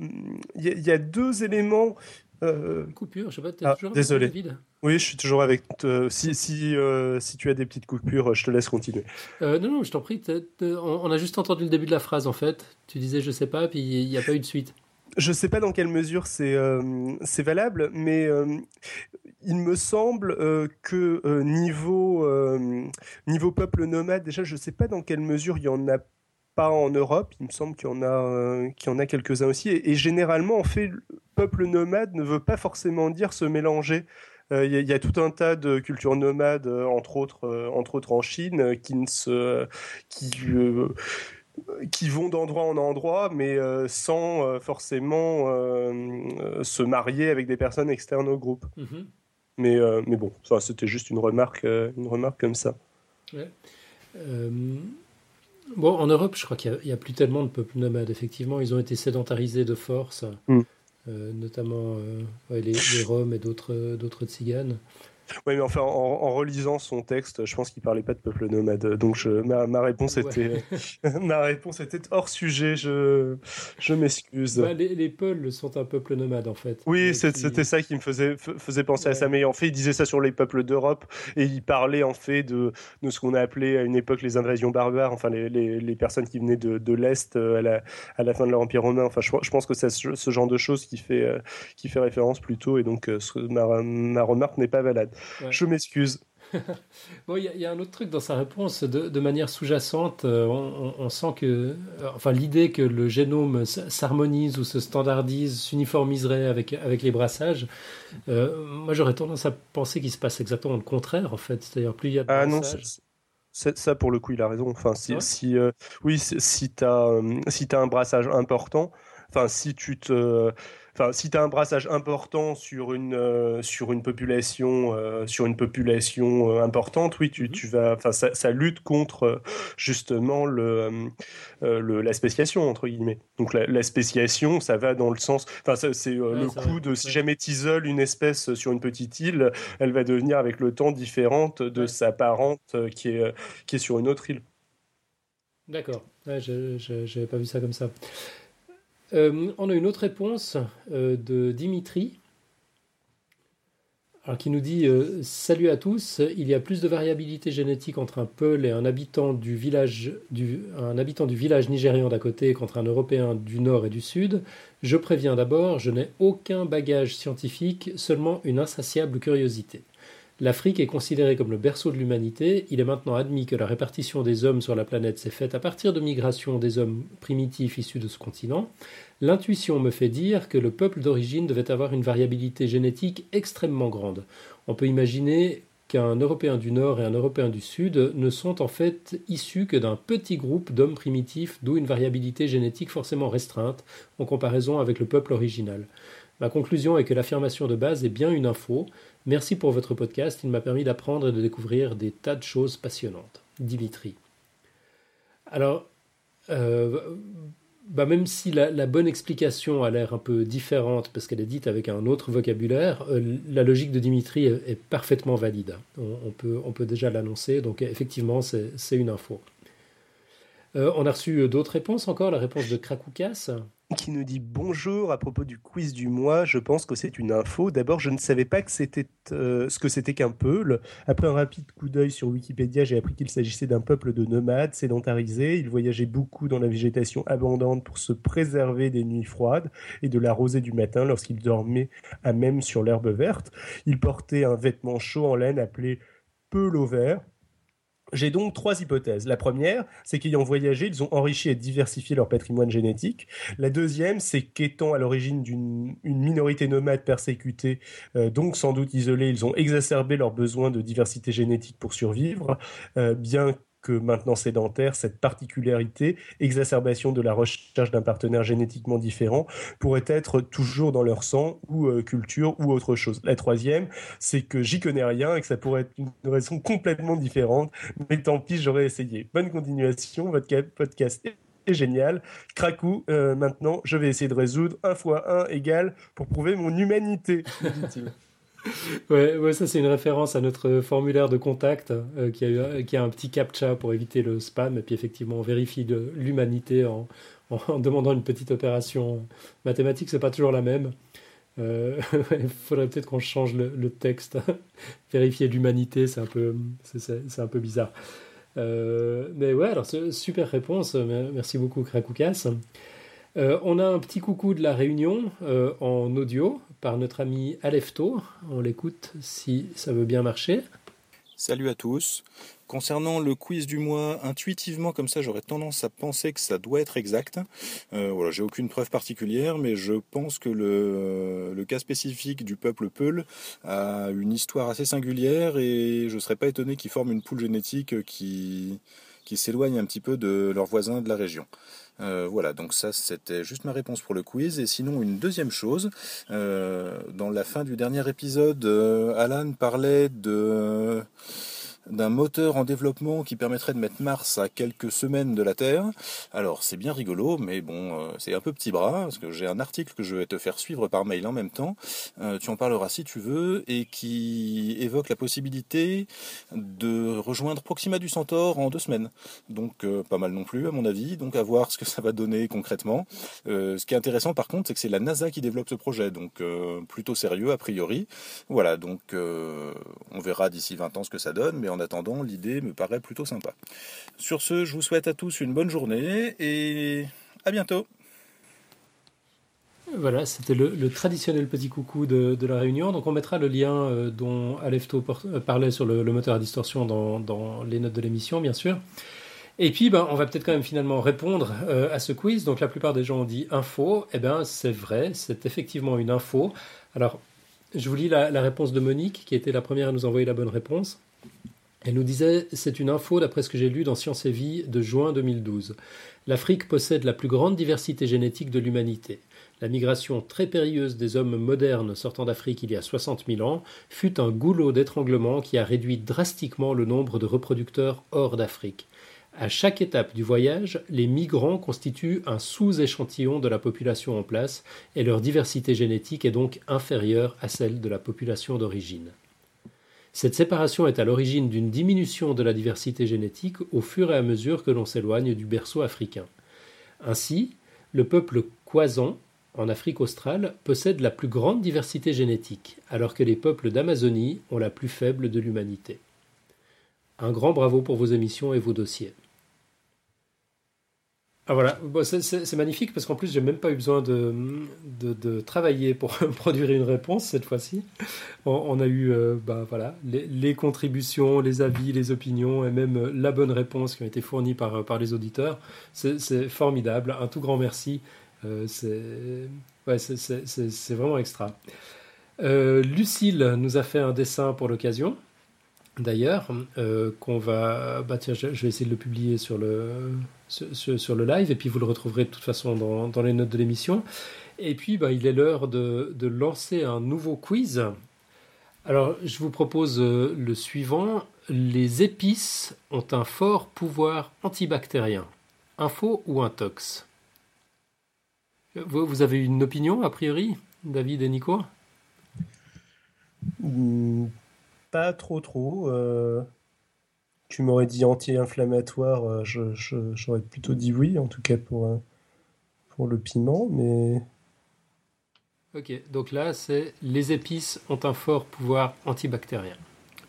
hum, il y, a- il y a deux éléments. euh, Coupure, je sais pas, Ah, désolé. Oui, je suis toujours avec. euh, si si, euh, si tu as des petites coupures, je te laisse continuer. Euh, non, non, je t'en prie. on, a juste entendu le début de la phrase en fait. Tu disais je sais pas, puis il n'y a pas eu de suite. Je sais pas dans quelle mesure c'est euh, c'est valable, mais euh, il me semble euh, que euh, niveau euh, niveau peuple nomade, déjà, je sais pas dans quelle mesure il y en a pas en Europe. Il me semble qu'il y en a euh, qu'il y en a quelques-uns aussi. Et, et généralement, en fait, le peuple nomade ne veut pas forcément dire se mélanger. Euh, Il y, a- il y a tout un tas de cultures nomades, euh, entre autres, euh, entre autres en Chine, qui ne se, qui, qui vont d'endroit en endroit, mais euh, sans euh, forcément euh, se marier avec des personnes externes au groupe. Mhm. Mais, mais bon, ça, c'était juste une remarque, une remarque comme ça. Bon, en Europe, je crois qu'il n'y a, plus tellement de peuples nomades. Effectivement, ils ont été sédentarisés de force, Mm. Euh, notamment euh, les, les Roms et d'autres d'autres. Oui, mais enfin, en, en relisant son texte, je pense qu'il parlait pas de peuple nomade. Donc, je, ma, ma réponse Ouais. était, ma réponse était hors sujet. Je, je m'excuse. Bah, les, les Peuls sont un peuple nomade en fait. Oui, qui- c'était ça qui me faisait, faisait penser à ça. Mais en fait, il disait ça sur les peuples d'Europe et il parlait en fait de, de ce qu'on a appelé à une époque les invasions barbares, enfin les, les, les personnes qui venaient de, de l'Est euh, à la, à la fin de l'Empire romain. Enfin, je, je pense que c'est ce, genre de choses qui fait, euh, qui fait référence plutôt et donc euh, ce- ma, ma remarque n'est pas valable. Ouais. Je m'excuse. Bon, il y, a- il y a un autre truc dans sa réponse, de, de manière sous-jacente, euh, on, on- on sent que, euh, enfin, l'idée que le génome s'harmonise ou se standardise, s'uniformiserait avec, avec les brassages, euh, moi j'aurais tendance à penser qu'il se passe exactement le contraire en fait. C'est-à-dire plus il y a de Ah non, brassages- c'est- c'est- ça pour le coup, il a raison. Enfin, si, Ouais. si euh, oui, si, t'as si t'as un brassage important, enfin si tu te, enfin si t'as un brassage important sur une euh, sur une population euh, sur une population euh, importante, oui, tu, Mhm. tu vas, enfin ça, ça lutte contre justement le, le la spéciation entre guillemets. Donc la, la spéciation, ça va dans le sens, enfin c'est Ouais, le coup de si jamais t'isoles une espèce sur une petite île, elle va devenir avec le temps différente de Ouais. sa parente qui est, qui est sur une autre île. D'accord, ouais, je n'avais pas vu ça comme ça. Euh, on a une autre réponse euh, de Dimitri, qui nous dit euh, Salut à tous, il y a plus de variabilité génétique entre un Peul et un habitant du village, un habitant du village nigérian d'à côté qu'entre un Européen du nord et du sud. Je préviens d'abord, je n'ai aucun bagage scientifique, seulement une insatiable curiosité. L'Afrique est considérée comme le berceau de l'humanité. Il est maintenant admis que la répartition des hommes sur la planète s'est faite à partir de migrations des hommes primitifs issus de ce continent. L'intuition me fait dire que le peuple d'origine devait avoir une variabilité génétique extrêmement grande. On peut imaginer qu'un Européen du Nord et un Européen du Sud ne sont en fait issus que d'un petit groupe d'hommes primitifs, d'où une variabilité génétique forcément restreinte en comparaison avec le peuple original. Ma conclusion est que l'affirmation de base est bien une info. Merci pour votre podcast, il m'a permis d'apprendre et de découvrir des tas de choses passionnantes. Dimitri. Alors, euh, bah même si la, bonne explication a l'air un peu différente parce qu'elle est dite avec un autre vocabulaire, euh, la logique de Dimitri est, parfaitement valide. On, peut, déjà l'annoncer, donc effectivement, c'est c'est une info. Euh, on a reçu d'autres réponses encore, la réponse de Krakoukas. Qui nous dit bonjour à propos du quiz du mois. Je pense que c'est une info. D'abord, je ne savais pas que c'était euh, ce que c'était qu'un peul. Après un rapide coup d'œil sur Wikipédia, j'ai appris qu'il s'agissait d'un peuple de nomades sédentarisés. Ils voyageaient beaucoup dans la végétation abondante pour se préserver des nuits froides et de la rosée du matin lorsqu'ils dormaient à même sur l'herbe verte. Ils portaient un vêtement chaud en laine appelé peul au vert. J'ai donc trois hypothèses. La première, c'est qu'ayant voyagé, ils ont enrichi et diversifié leur patrimoine génétique. La deuxième, c'est qu'étant à l'origine d'une une minorité nomade persécutée, euh, donc sans doute isolée, ils ont exacerbé leur besoin de diversité génétique pour survivre, euh, bien que maintenant sédentaire, cette particularité, exacerbation de la recherche d'un partenaire génétiquement différent, pourrait être toujours dans leur sang ou euh, culture ou autre chose. La troisième, c'est que j'y connais rien et que ça pourrait être une raison complètement différente, mais tant pis, j'aurais essayé. Bonne continuation, votre podcast est génial. Cracou, euh, maintenant, je vais essayer de résoudre 1 fois 1 égale pour prouver mon humanité. Ouais, ça c'est une référence à notre formulaire de contact euh, qui, a eu, euh, qui a un petit captcha pour éviter le spam et puis effectivement on vérifie l'humanité en, demandant une petite opération mathématique, c'est pas toujours la même. Euh, Il faudrait peut-être qu'on change le, texte. Vérifier l'humanité, c'est un peu, c'est- un peu bizarre. Mais ouais, alors super réponse. Mer- Merci beaucoup, Krakoukas. On a un petit coucou de la réunion en audio par notre ami Alefto. On l'écoute si ça veut bien marcher. Salut à tous. Concernant le quiz du mois, intuitivement comme ça, j'aurais tendance à penser que ça doit être exact. Euh, voilà, j'ai aucune preuve particulière, mais je pense que le, cas spécifique du peuple Peul a une histoire assez singulière et je serais pas étonné qu'ils forment une poule génétique qui s'éloigne un petit peu de leurs voisins de la région. Euh, voilà, donc ça c'était juste ma réponse pour le quiz. Et sinon, une deuxième chose, euh, dans la fin du dernier épisode, euh, Alan parlait de d'un moteur en développement qui permettrait de mettre Mars à quelques semaines de la Terre. Alors c'est bien rigolo, mais bon, euh, c'est un peu petit bras, parce que j'ai un article que je vais te faire suivre par mail en même temps, euh, tu en parleras si tu veux, et qui évoque la possibilité de rejoindre Proxima du Centaure en deux semaines. Donc euh, pas mal non plus à mon avis, donc à voir ce que ça va donner concrètement. Euh, ce qui est intéressant par contre, c'est que c'est la NASA qui développe ce projet, donc euh, plutôt sérieux a priori. Voilà, donc euh, on verra d'ici 20 ans ce que ça donne, mais en attendant, l'idée me paraît plutôt sympa. Sur ce, je vous souhaite à tous une bonne journée et à bientôt. Voilà, c'était le, traditionnel petit coucou de, la réunion. Donc on mettra le lien euh, dont Alefto euh, parlait sur le, moteur à distorsion dans, les notes de l'émission, bien sûr. Et puis, ben, on va peut-être quand même finalement répondre euh, à ce quiz. Donc la plupart des gens ont dit info. Eh bien, c'est vrai, c'est effectivement une info. Alors, je vous lis la réponse de Monique, qui était la première à nous envoyer la bonne réponse. Elle nous disait, c'est une info d'après ce que j'ai lu dans Science et Vie de juin 2012. L'Afrique possède la plus grande diversité génétique de l'humanité. La migration très périlleuse des hommes modernes sortant d'Afrique il y a 60 000 ans fut un goulot d'étranglement qui a réduit drastiquement le nombre de reproducteurs hors d'Afrique. À chaque étape du voyage, les migrants constituent un sous-échantillon de la population en place et leur diversité génétique est donc inférieure à celle de la population d'origine. Cette séparation est à l'origine d'une diminution de la diversité génétique au fur et à mesure que l'on s'éloigne du berceau africain. Ainsi, le peuple Kwazan, en Afrique australe, possède la plus grande diversité génétique, alors que les peuples d'Amazonie ont la plus faible de l'humanité. Un grand bravo pour vos émissions et vos dossiers. Ah voilà, c'est- magnifique parce qu'en plus j'ai même pas eu besoin de, travailler pour produire une réponse cette fois-ci. On, a eu euh, bah, voilà, les, contributions, les avis, les opinions et même euh, la bonne réponse qui ont été fournies par, les auditeurs. C'est formidable, un tout grand merci. Euh, c'est vraiment extra. Lucille nous a fait un dessin pour l'occasion. D'ailleurs, euh, qu'on va, bah tiens, je, vais essayer de le publier sur le live et puis vous le retrouverez de toute façon dans, les notes de l'émission. Et puis, bah, il est l'heure de, de lancer un nouveau quiz. Alors, je vous propose euh, le suivant. Les épices ont un fort pouvoir antibactérien. Info ou intox? Vous, vous avez une opinion, a priori, David et Nico? Pas trop trop. euh, Tu m'aurais dit anti-inflammatoire, euh, je- je- j'aurais plutôt dit oui, en tout cas pour, euh, pour le piment, mais Ok, donc là, c'est les épices ont un fort pouvoir antibactérien.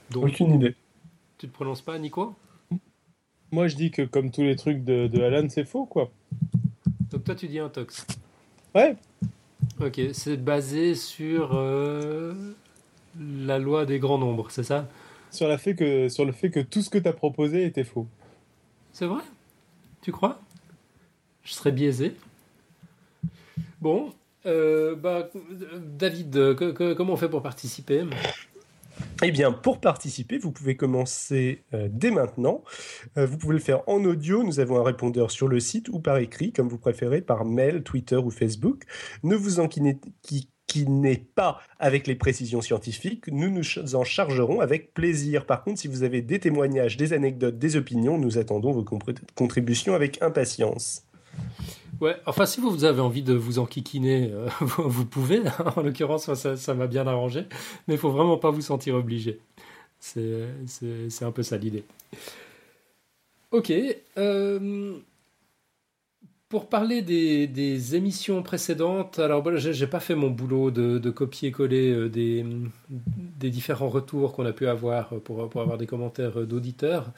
Donc, aucune idée. tu te prononces pas, Nico? Moi, je dis que comme tous les trucs de, de Alan, c'est faux, quoi. Donc toi, tu dis intox. Ouais. Ok, c'est basé sur euh, la loi des grands nombres, c'est ça? Sur, la fait que, sur le fait que tout ce que tu as proposé était faux. C'est vrai? Tu crois? Je serais biaisé. Bon, euh, bah, David, que- que- comment on fait pour participer? Eh bien, pour participer, vous pouvez commencer euh, dès maintenant. Euh, vous pouvez le faire en audio. Nous avons un répondeur sur le site ou par écrit, comme vous préférez, par mail, Twitter ou Facebook. Ne vous enquinez qui n'est pas avec les précisions scientifiques, nous nous en chargerons avec plaisir. Par contre, si vous avez des témoignages, des anecdotes, des opinions, nous attendons vos contributions avec impatience. Ouais, enfin, si vous avez envie de vous enquiquiner, euh, vous, pouvez. En l'occurrence, ça m'a bien arrangé. Mais il faut vraiment pas vous sentir obligé. C'est un peu ça l'idée. Ok. euh, pour parler des, émissions précédentes, alors bon, j'ai pas fait mon boulot de, copier-coller euh, des, différents retours qu'on a pu avoir pour, pour avoir des commentaires d'auditeurs.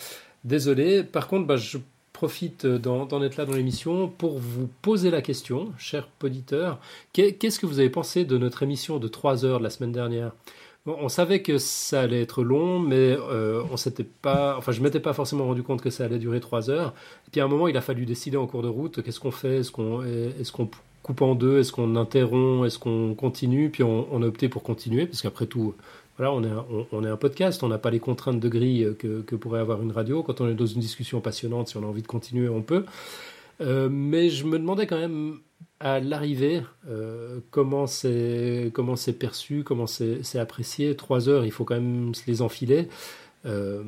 Désolé. Par contre, bah, je profite d'en être là dans l'émission pour vous poser la question, cher auditeur. Qu'est- Qu'est-ce que vous avez pensé de notre émission de 3 heures de la semaine dernière? On savait que ça allait être long, mais euh, on s'était pas, enfin, je m'étais pas forcément rendu compte que ça allait durer 3 heures. Et puis à un moment, il a fallu décider en cours de route qu'est-ce qu'on fait? Est-ce qu'on est coupe en deux? Est-ce qu'on interrompt? Est-ce qu'on continue? Puis on, a opté pour continuer, parce qu'après tout, voilà, on est, un, on est un podcast, on n'a pas les contraintes de grille que, que pourrait avoir une radio. Quand on est dans une discussion passionnante, si on a envie de continuer, on peut. Euh, mais je me demandais quand même à l'arrivée euh, comment c'est perçu, comment c'est apprécié. Trois heures, il faut quand même se les enfiler. Euh,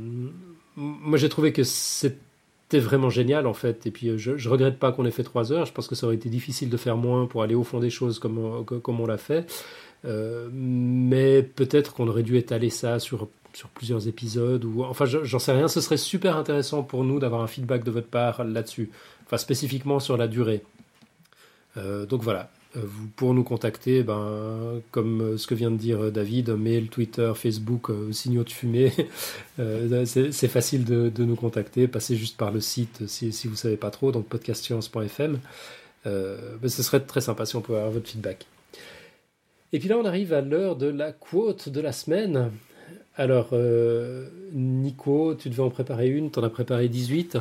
moi, j'ai trouvé que c'était vraiment génial en fait. Et puis, je, je regrette pas qu'on ait fait trois heures. Je pense que ça aurait été difficile de faire moins pour aller au fond des choses comme on, comme on l'a fait. Euh, mais peut-être qu'on aurait dû étaler ça sur sur plusieurs épisodes ou enfin je- j'en sais rien. Ce serait super intéressant pour nous d'avoir un feedback de votre part là-dessus. Enfin spécifiquement sur la durée. Euh, donc voilà. Euh, Vous, pour nous contacter, ben, comme euh, ce que vient de dire David, mail, Twitter, Facebook, euh, signaux de fumée, euh, c'est facile de, de nous contacter. Passez juste par le site si, si vous ne savez pas trop, donc podcastscience.fm. Euh, ben, ce serait très sympa si on pouvait avoir votre feedback. Et puis là, on arrive à l'heure de la quote de la semaine. Alors, Nico, tu devais en préparer une, tu en as préparé 18,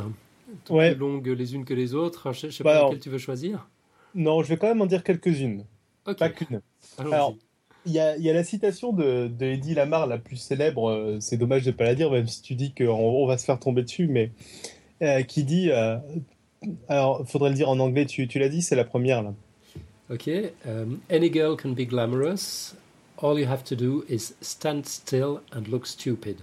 toutes Ouais. plus longues les unes que les autres. Je ne sais Bah pas alors- laquelle tu veux choisir. Non, je vais quand même en dire quelques-unes, pas qu'une. Alors, Il y, a, il y a la citation de, de Eddie Lamar la plus célèbre, euh, c'est dommage de ne pas la dire, même si tu dis qu'on on va se faire tomber dessus, mais euh, qui dit, euh, alors faudrait le dire en anglais, tu, tu l'as dit, c'est la première là. Ok. um, any girl can be glamorous. All you have to do is stand still and look stupid.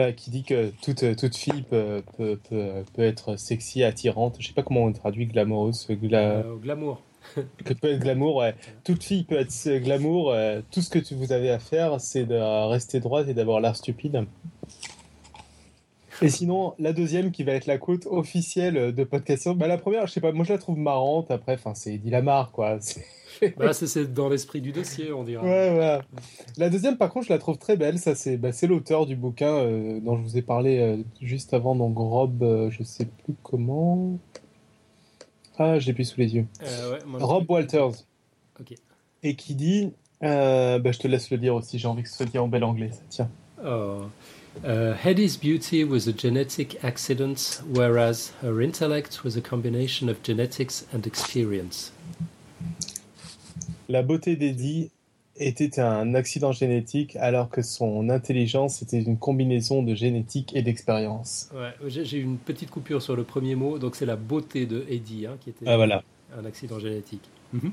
Euh, qui dit que toute, toute fille peut, peut, peut, peut être sexy, attirante, je sais pas comment on traduit glamoureuse, gla- Euh, glamour. que peut être glamour, ouais. Toute fille peut être euh, glamour, euh, tout ce que tu, vous avez à faire, c'est de rester droite et d'avoir l'air stupide. Et sinon, la deuxième qui va être la quote officielle de Podcast bah, la première, je sais pas, moi je la trouve marrante, après, enfin, c'est Eddie Lamar, quoi. C'est- Bah, c'est- dans l'esprit du dossier, on dirait. Ouais, ouais. La deuxième, par contre, je la trouve très belle. Ça, c'est bah, l'auteur du bouquin euh, dont je vous ai parlé euh, juste avant, donc Rob, euh, je sais plus comment. Ah, je l'ai plus sous les yeux. Euh, ouais, moi, je Rob Walters. Ok. Et qui dit, bah, je te laisse le dire aussi, j'ai envie que ce soit dit en bel anglais, ça tient. Oh. Uh, Hedi's beauty was a genetic accident, whereas her intellect was a combination of genetics and experience. La beauté d'Eddie était un accident génétique, alors que son intelligence était une combinaison de génétique et d'expérience. Ouais, j'ai une petite coupure sur le premier mot, donc c'est la beauté de Eddie hein, qui était Ah, voilà. un accident génétique. Mhm.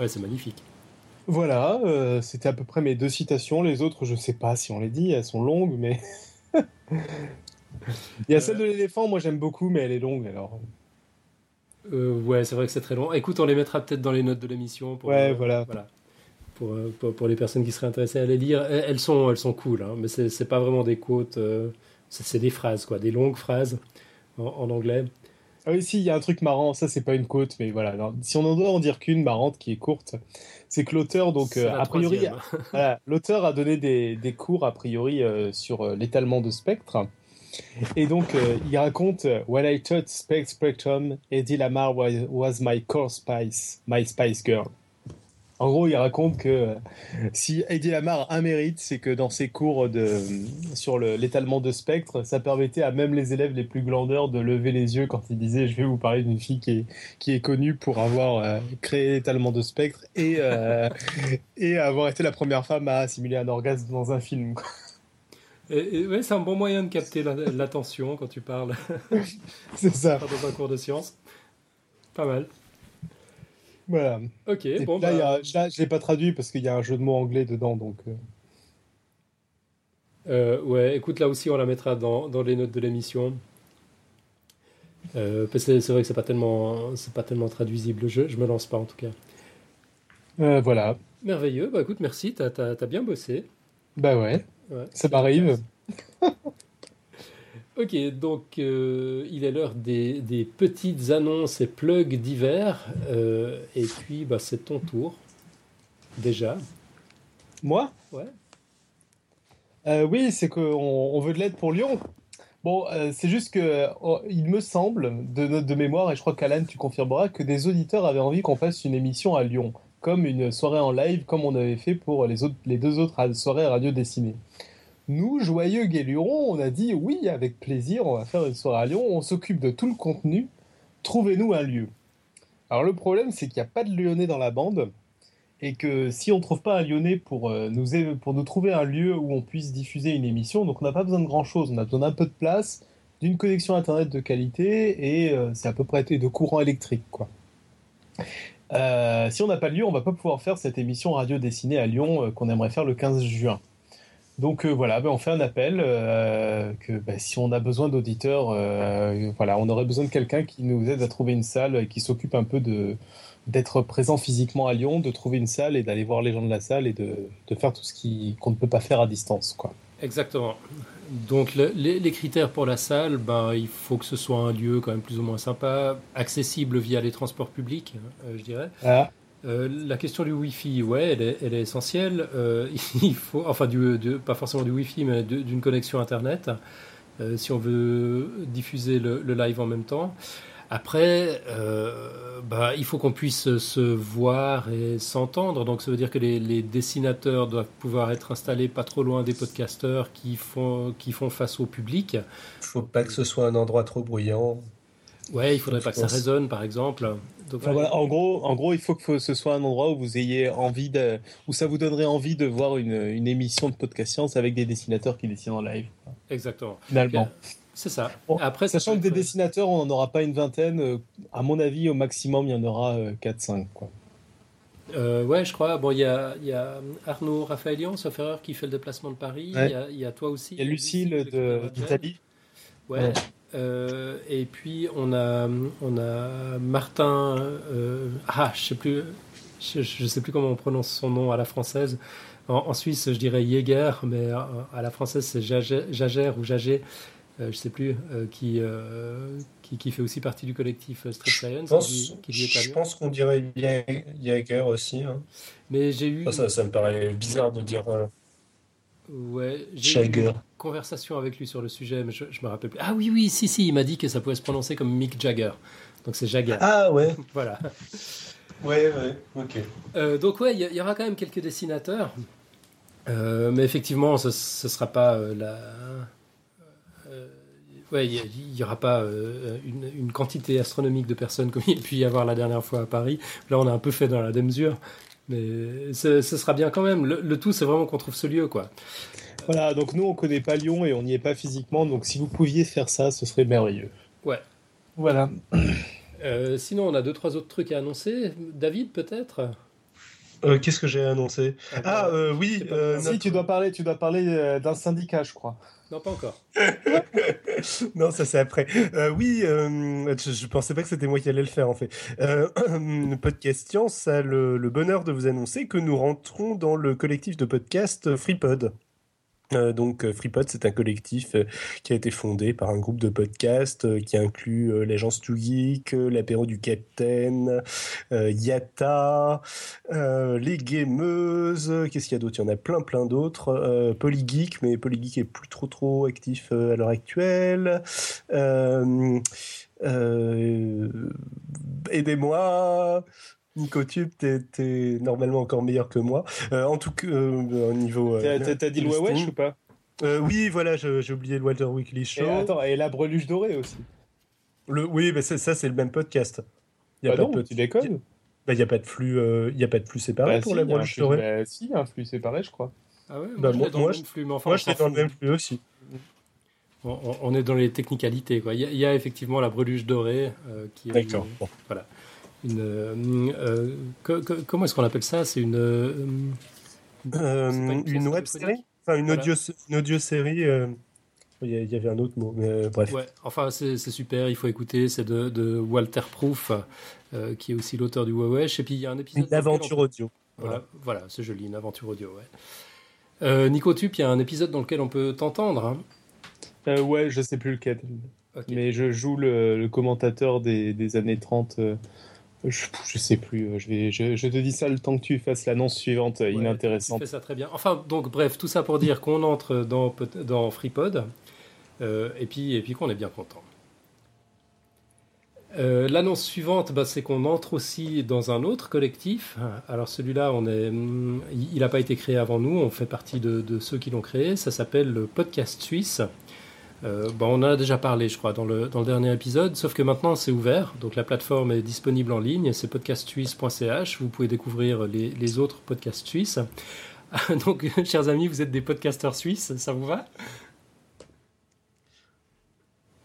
Ouais, c'est magnifique. Voilà, euh, c'était à peu près mes deux citations. Les autres, je sais pas si on les dit, elles sont longues, mais. Il y a celle de l'éléphant, moi j'aime beaucoup, mais elle est longue alors. Euh, ouais, c'est vrai que c'est très long. Écoute, on les mettra peut-être dans les notes de l'émission. pour, Ouais, euh, voilà. Pour, euh, pour, pour les personnes qui seraient intéressées à les lire. Elles sont, elles sont cool, hein, mais c'est pas vraiment des quotes. euh, c'est c'est des phrases, quoi, des longues phrases en, en anglais. Ah oui, si, il y a un truc marrant, ça c'est pas une quote, mais voilà. Si on en doit en dire qu'une marrante qui est courte, c'est que l'auteur, donc euh, la a priori. Voilà, l'auteur a donné des, des cours a priori euh, sur euh, l'étalement de spectre. Et donc, il raconte When I taught spec- Spectrum, Eddie Lamar was, was my core spice, my spice girl. En gros, il raconte que euh, si Eddie Lamar a un mérite, c'est que dans ses cours de, sur le- l'étalement de spectre, ça permettait à même les élèves les plus glandeurs de lever les yeux quand il disait Je vais vous parler d'une fille qui est, qui est connue pour avoir euh, créé l'étalement de spectre et, euh, et avoir été la première femme à simuler un orgasme dans un film. quoi. Ouais, c'est un bon moyen de capter la- l'attention quand tu parles C'est ça. dans un cours de sciences. Pas mal. Voilà. Ok, Et bon, là, bah, il y a- là, je l'ai pas traduit parce qu'il y a un jeu de mots anglais dedans. Donc, euh, euh, ouais, écoute, là aussi, on la mettra dans, dans les notes de l'émission. Euh, parce que c'est vrai que c'est pas tellement, c'est pas tellement traduisible. Je, je me lance pas en tout cas. euh, voilà. Merveilleux. Bah écoute, merci. T'as, t'as, t'as bien bossé. Bah ouais, Ouais. ça m'arrive. Ok, donc euh, il est l'heure des, des petites annonces et plugs divers. Euh, et puis, bah, c'est ton tour. Déjà. Moi? Ouais. Euh, oui, c'est qu'on on veut de l'aide pour Lyon. Bon, c'est juste que oh, il me semble, de mémoire, et je crois qu'Alan, tu confirmeras, que des auditeurs avaient envie qu'on fasse une émission à Lyon, comme une soirée en live, comme on avait fait pour les, autres, les deux autres soirées radio dessinées. Nous, joyeux Guélurons, on a dit oui, avec plaisir, on va faire une soirée à Lyon, on s'occupe de tout le contenu, trouvez-nous un lieu. Alors le problème, c'est qu'il n'y a pas de Lyonnais dans la bande, et que si on ne trouve pas un Lyonnais pour, euh, nous, pour nous trouver un lieu où on puisse diffuser une émission, donc on n'a pas besoin de grand-chose, on a besoin d'un peu de place, d'une connexion Internet de qualité, et euh, c'est à peu près de courant électrique. Euh, si on n'a pas de lieu, on va pas pouvoir faire cette émission radio dessinée à Lyon qu'on aimerait faire le 15 juin. Donc euh, voilà, ben, on fait un appel euh, que ben, si on a besoin d'auditeurs, euh, voilà, on aurait besoin de quelqu'un qui nous aide à trouver une salle et qui s'occupe un peu de d'être présent physiquement à Lyon, de trouver une salle et d'aller voir les gens de la salle et de, de faire tout ce qui qu'on ne peut pas faire à distance, quoi. Exactement. Donc le- les, les critères pour la salle, ben, il faut que ce soit un lieu quand même plus ou moins sympa, accessible via les transports publics, euh, je dirais. Ah, Euh, la question du Wi-Fi, ouais, elle est, elle est essentielle. Euh, il faut, enfin, du, pas forcément du Wi-Fi, mais d'une connexion Internet, euh, si on veut diffuser le, le live en même temps. Après, bah, il faut qu'on puisse se voir et s'entendre. Donc, ça veut dire que les, les dessinateurs doivent pouvoir être installés pas trop loin des podcasteurs qui font, qui font face au public. Faut pas que ce soit un endroit trop bruyant. Ouais, il faudrait Je pas que ça résonne, par exemple. Donc, Enfin, voilà, en gros, en gros, il faut que ce soit un endroit où vous ayez envie de, où ça vous donnerait envie de voir une, une émission de podcast science avec des dessinateurs qui dessinent en live. Exactement. Finalement. C'est ça. Bon, Après, ça Sachant que des dessinateurs, on n'en aura pas une vingtaine. euh, À mon avis, au maximum, il y en aura 4-5. Quoi. Euh, ouais, je crois. Bon, il y a, y a Arnaud Raphaëlian, sauf erreur, qui fait le déplacement de Paris. Ouais. Il, y a, il y a toi aussi. Il y a Lucille d'Italie. Ouais. Ouais. Euh, et puis on a, on a Martin. euh, ah, je sais plus. Je, je sais plus comment on prononce son nom à la française. En, en Suisse, je dirais Jäger, mais à, à la française, c'est Jager, ou Jager. Euh, je sais plus, euh, qui, euh, qui, qui fait aussi partie du collectif euh, Street Je Science, pense, qui, est à je pense qu'on dirait Jaeger aussi. hein. Mais j'ai eu, Ça, ça, ça me paraît bizarre de dire euh, ouais, j'ai eu Jagger. une conversation avec lui sur le sujet, mais je, je me rappelle plus. Ah oui, oui, si, si, il m'a dit que ça pouvait se prononcer comme Mick Jagger. Donc c'est Jagger. Ah ouais, Voilà. ouais, ouais, ok. Euh, donc ouais, il y, y aura quand même quelques dessinateurs, Euh, mais effectivement, ce ne sera pas euh, la. euh, ouais, il y- il y aura pas euh, une, une quantité astronomique de personnes comme il y a pu y avoir la dernière fois à Paris. Là, on a un peu fait dans la démesure, mais ce, ce sera bien quand même. Le, le tout, c'est vraiment qu'on trouve ce lieu, quoi. Voilà, donc nous, on connaît pas Lyon et on n'y est pas physiquement. Donc si vous pouviez faire ça, ce serait merveilleux. Ouais. Voilà. Euh, sinon, on a deux trois autres trucs à annoncer. David, peut-être? Euh, Qu'est-ce que j'ai annoncé Ah euh, oui, euh. Si, tu dois parler, tu dois parler d'un syndicat, je crois. Non, pas encore. Non, ça c'est après. Euh, oui, euh, je, pensais pas que c'était moi qui allais le faire en fait. Euh, podcast Science a le, le bonheur de vous annoncer que nous rentrons dans le collectif de podcast FreePod. Euh, donc euh, FreePod, c'est un collectif euh, qui a été fondé par un groupe de podcasts qui inclut l'agence Too Geek, l'apéro du Capitaine, Yata, les gameuses, qu'est-ce qu'il y a d'autre? Il y en a plein plein d'autres. Polygeek, mais Polygeek est plus trop trop actif à l'heure actuelle. Euh, Aidez-moi. Nicotube, t'es t'es normalement encore meilleur que moi. Euh, en tout cas, euh, au niveau. euh, T'as- T'as t'as dit le. Wewesh ou pas Euh, Oui, voilà, je- j'ai oublié le Walter Weekly Show. et, Attends, et la breluche dorée aussi. Le, oui, mais ça, ça, c'est le même podcast. Il n'y a, Bah pas non, de- tu déconnes. bah, y a pas de flux, euh, y a pas de flux séparé Bah pour si, la il y flux- dorée. bah si, il y a un flux séparé, je crois. Ah ouais, moi, Bah, je moi- moi, le je- même flux, mais enfin, Moi, on je l'ai dans le même flux aussi. On, est dans les technicalités. Quoi. Il, y a, il y a effectivement la breluche dorée euh, qui est D'accord. Bon. Une, euh, euh, co- co- comment est-ce qu'on appelle ça? C'est une, euh, une web série? Enfin, une Voilà. audio, une audio série. euh, Il y, avait un autre mot, mais euh, bref. Ouais, enfin c'est super, il faut écouter, c'est de, de Walter Proof, euh, qui est aussi l'auteur du Wewesh, et puis il y a un épisode... Une aventure on- audio. Voilà, voilà c'est joli, une aventure audio, ouais. Euh, Nico Tup, il y a un épisode dans lequel on peut t'entendre. hein? Euh, ouais, je sais plus lequel. Mais je joue le, le commentateur des, des années 30. Je, je sais plus. euh, Je, vais, je, je te dis ça le temps que tu fasses l'annonce suivante, euh, Ouais, inintéressante. Tu fais ça très bien. Enfin, donc, bref, tout ça pour dire qu'on entre dans, FreePod euh, et puis, et puis qu'on est bien content. Euh, L'annonce suivante, bah, c'est qu'on entre aussi dans un autre collectif. Alors celui-là, on est, hum, il n'a pas été créé avant nous. On fait partie de, de ceux qui l'ont créé. Ça s'appelle le Podcast Suisse. Euh, on en a déjà parlé, je crois, dans le, dans le dernier épisode. Sauf que maintenant, c'est ouvert. Donc la plateforme est disponible en ligne. C'est podcastsuisse.ch. Vous pouvez découvrir les, les autres podcasts suisses. Donc, chers amis, vous êtes des podcasteurs suisses. Ça vous va?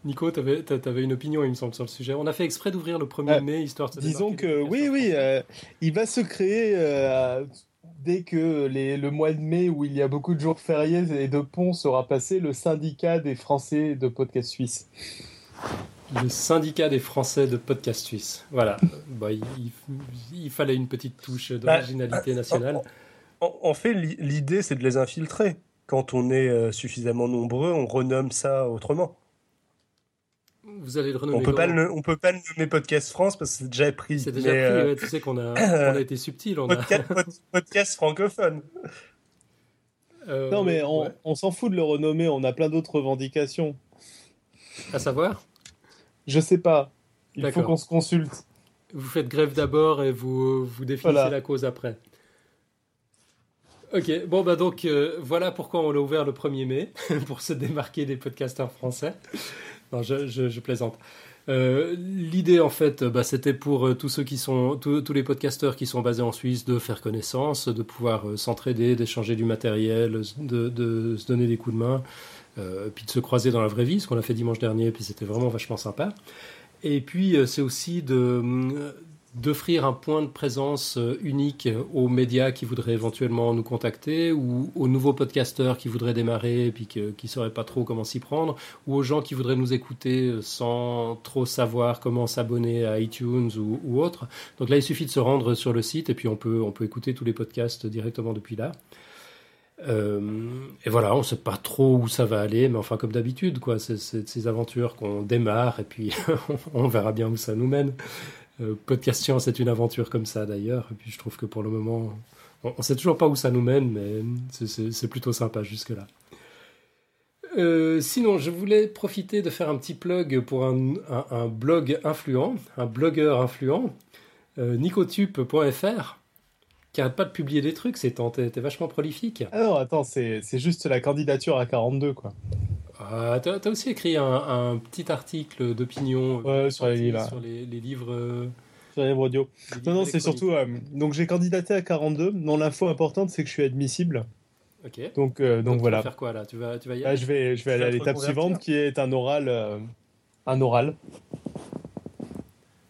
Nico, tu avais, une opinion, il me semble, sur le sujet. On a fait exprès d'ouvrir le 1er Euh, mai, histoire de Disons que oui, oui, euh, il va se créer euh, dès que les, le mois de mai où il y a beaucoup de jours fériés et de ponts sera passé, le syndicat des Français de podcast suisse. Le syndicat des Français de podcast suisse. Voilà. Bah, il, fallait une petite touche d'originalité nationale. En, en fait, li- l'idée, c'est de les infiltrer. Quand on est euh, suffisamment nombreux, on renomme ça autrement. Vous allez le renommer On peut pas le, on peut pas le nommer Podcast France parce que c'est déjà pris. C'est déjà mais, pris, euh, ouais, tu sais qu'on a, on a été subtil. On a, podcast, pod- podcast francophone. euh, Non, mais on, ouais. on s'en fout de le renommer, on a plein d'autres revendications. À savoir, Je sais pas. Il faut qu'on se consulte. vous faites grève d'abord et vous, vous définissez Voilà. la cause après. Ok, bon bah donc euh, voilà pourquoi on l'a ouvert le 1er mai, pour se démarquer des podcasteurs français. Non, je, plaisante. Euh, L'idée en fait, bah, c'était pour euh, tous ceux qui sont, tous, les podcasteurs qui sont basés en Suisse, de faire connaissance, de pouvoir euh, s'entraider, d'échanger du matériel, de, de se donner des coups de main, puis de se croiser dans la vraie vie, ce qu'on a fait dimanche dernier, puis c'était vraiment vachement sympa. Et puis c'est aussi de hum, d'offrir un point de présence euh, unique aux médias qui voudraient éventuellement nous contacter ou aux nouveaux podcasteurs qui voudraient démarrer et qui ne sauraient pas trop comment s'y prendre ou aux gens qui voudraient nous écouter euh, sans trop savoir comment s'abonner à iTunes ou, ou autre. Donc là, il suffit de se rendre sur le site et puis on peut, écouter tous les podcasts directement depuis là. Euh, et voilà, on ne sait pas trop où ça va aller, mais enfin comme d'habitude, quoi, c'est ces aventures qu'on démarre et puis on verra bien où ça nous mène. Euh, Podcast Science c'est une aventure comme ça d'ailleurs, et puis je trouve que pour le moment, on ne sait toujours pas où ça nous mène, mais c'est- plutôt sympa jusque-là. Euh, sinon, je voulais profiter de faire un petit plug pour un, blog influent, un blogueur influent, euh, nicotup.fr, qui arrête pas de publier des trucs, c'est temps, t'es vachement prolifique. Ah non, attends, c'est juste la candidature à 42, quoi. Ah, T'as as aussi écrit un, un petit article d'opinion Ouais, euh, sur les livres, sur les, les livres. euh, Sur les livres audio. les Non, livres non, c'est surtout. euh, donc j'ai candidaté à 42. Non, l'info importante, c'est que je suis admissible. Ok. Donc, euh, donc tu voilà. vas faire quoi là? Tu vas, tu vas y Là, aller? je vais, je vais Tu aller à l'étape suivante qui est un oral. euh, un oral.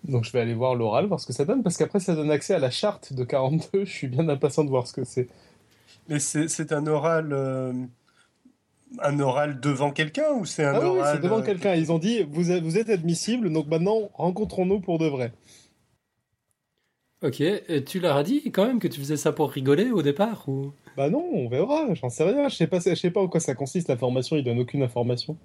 Donc je vais aller voir l'oral, voir ce que ça donne, parce qu'après ça donne accès à la charte de 42. Je suis bien impatient de voir ce que c'est. Mais c'est c'est un oral, euh, un oral devant quelqu'un ou c'est un Ah oui, oui, oral c'est devant euh, quelqu'un. Ils ont dit vous êtes, vous êtes admissible, donc maintenant rencontrons-nous pour de vrai. Ok. Et tu leur as dit quand même que tu faisais ça pour rigoler au départ ou? Bah non, on verra, j'en sais rien. Je sais pas, je sais pas en quoi ça consiste la formation, ils donnent aucune information.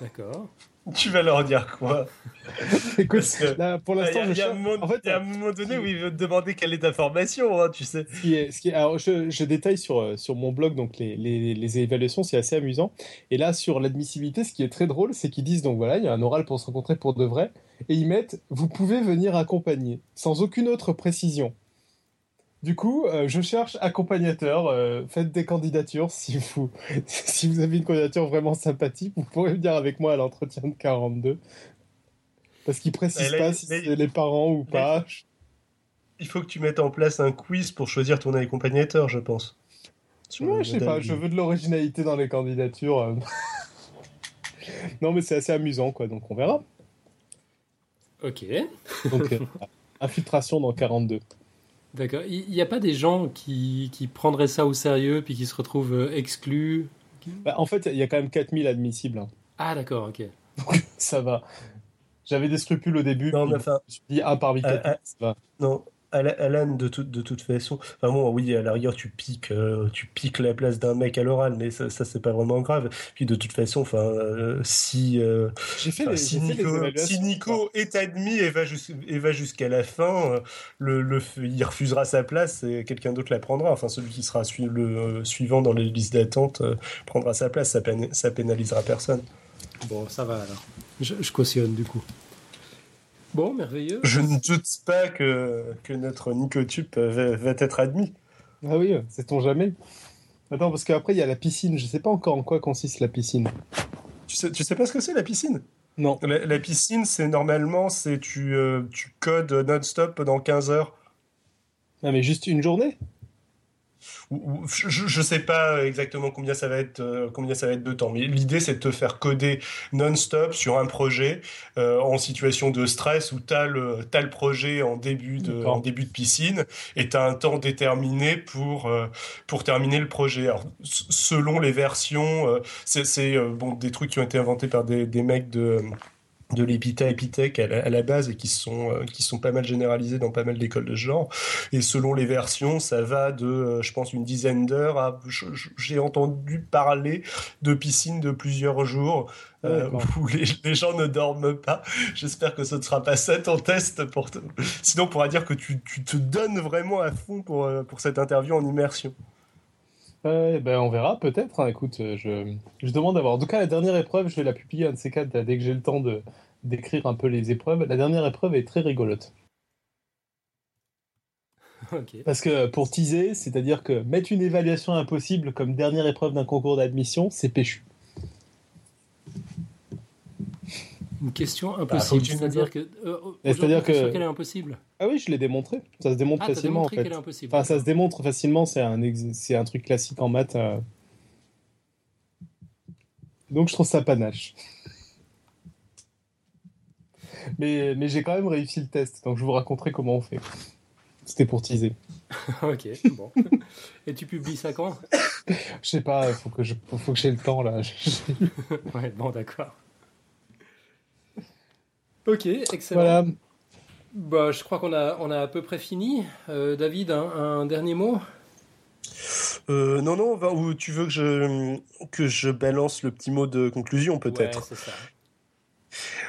D'accord. Tu vas leur dire quoi Écoute, là, pour l'instant, il y a un cherche- moment, en fait, il y a un moment donné où il veut te demander quelle est ta formation, hein, tu sais. ce qui est, ce qui est- alors je, je détaille sur, euh, sur mon blog donc les, les, les évaluations, c'est assez amusant. Et là, sur l'admissibilité, ce qui est très drôle, c'est qu'ils disent donc voilà, il y a un oral pour se rencontrer pour de vrai, et ils mettent vous pouvez venir accompagner, sans aucune autre précision. Du coup, euh, je cherche accompagnateur. euh, faites des candidatures si vous, si vous avez une candidature vraiment sympathique. Vous pourrez venir avec moi à l'entretien de 42. Parce qu'ils précisent là, pas si c'est les parents ou pas. Il faut que tu mettes en place un quiz pour choisir ton accompagnateur, je pense. Ouais, je sais pas, je veux de l'originalité dans les candidatures. euh. non, mais c'est assez amusant, quoi, donc on verra. Ok, Donc, euh, infiltration dans 42. D'accord. Il n'y a pas des gens qui, qui prendraient ça au sérieux puis qui se retrouvent euh, exclus? Bah, en fait, il y a quand même 4000 admissibles. hein. Ah, d'accord, ok. Ça va. J'avais des scrupules au début. Non, mais enfin, je me suis dit, ah, parmi Euh, 4000, ça va. non. Ala- Alan, de, tout- de toute façon, enfin bon, oui, à la rigueur, tu piques, euh, tu piques la place d'un mec à l'oral, mais ça, ça c'est pas vraiment grave. Puis de toute façon, enfin, euh, si, euh, fait, les, si, j'ai fait les Nico, évaluations. si Nico est admis et va, jus- et va jusqu'à la fin, le, le, il refusera sa place et quelqu'un d'autre la prendra. Enfin, celui qui sera le euh, suivant dans les listes d'attente euh, prendra sa place, ça, péna- ça pénalisera personne. Bon, ça va alors. Je, je cautionne du coup. Bon, merveilleux. Je ne doute pas que, que notre Nicotube va, va être admis. Ah oui, c'est ton jamais? Attends, parce qu'après, il y a la piscine. Je sais pas encore en quoi consiste la piscine. Tu sais, tu sais pas ce que c'est la piscine? Non. la, la piscine, c'est normalement, c'est tu, euh, tu codes non-stop pendant 15 heures. Ah, mais juste une journée? Ou- ou- je, je sais pas exactement combien ça va être, euh, combien ça va être de temps, mais l'idée c'est de te faire coder non-stop sur un projet euh, en situation de stress où tu as le, t'as le projet en début de, en début de piscine et tu as un temps déterminé pour, euh, pour terminer le projet. Alors, selon les versions, c'est bon, des trucs qui ont été inventés par des, des mecs de de l'Epita Epitech à la, à la base et qui sont euh, qui sont pas mal généralisés dans pas mal d'écoles de ce genre. Et selon les versions ça va de euh, je pense une dizaine d'heures à j'ai entendu parler de piscines de plusieurs jours euh, où les, les gens ne dorment pas. J'espère que ce ne sera pas ça ton test pour te- sinon on pourra dire que tu, tu te donnes vraiment à fond pour pour cette interview en immersion Ouais, ben on verra peut-être. hein. Écoute, euh, je, je demande d'avoir. En tout cas, la dernière épreuve, je vais la publier un de ces quatre dès que j'ai le temps de d'écrire un peu les épreuves. La dernière épreuve est très rigolote. Parce que pour teaser, c'est-à-dire que mettre une évaluation impossible comme dernière épreuve d'un concours d'admission, c'est péchu. Une question faut impossible. C'est-à-dire que. euh, c'est-à-dire que- qu'elle est impossible? Ah oui, je l'ai démontré. Ça se démontre Ah, facilement en fait. qu'elle est impossible. Enfin, ça se démontre facilement, c'est un, ex- un truc classique en maths. euh. Donc je trouve ça panache. Mais, mais j'ai quand même réussi le test, donc je vous raconterai comment on fait. C'était pour teaser. ok, bon. Et tu publies ça quand? Je sais pas, faut que je, faut que j'ai le temps là. Ouais, bon, d'accord. Ok, excellent. voilà. Bah, je crois qu'on a, on a à peu près fini. Euh, David, un, un dernier mot? Euh, non, non, va- ou tu veux que je, que je balance le petit mot de conclusion peut-être? Ouais, c'est ça.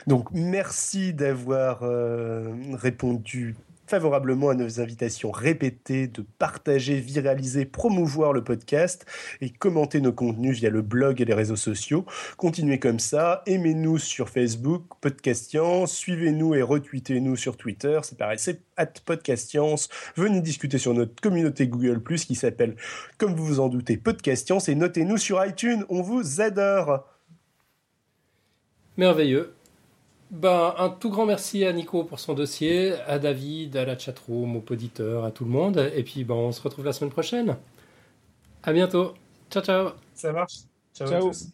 Donc, merci d'avoir euh, répondu favorablement à nos invitations répétées de partager, viraliser, promouvoir le podcast et commenter nos contenus via le blog et les réseaux sociaux. Continuez comme ça, aimez-nous sur Facebook, Podcastiance, suivez-nous et retweetez-nous sur Twitter, c'est pareil, c'est at Podcastiance. Venez discuter sur notre communauté Google+, qui s'appelle, comme vous vous en doutez, Podcastiance, et notez-nous sur iTunes, on vous adore Merveilleux. Ben, un tout grand merci à Nico pour son dossier, à David, à la chatroom, aux auditeurs, à tout le monde. Et puis, ben, on se retrouve la semaine prochaine. À bientôt. Ciao, ciao. Ça marche Ciao. à Ciao. tous.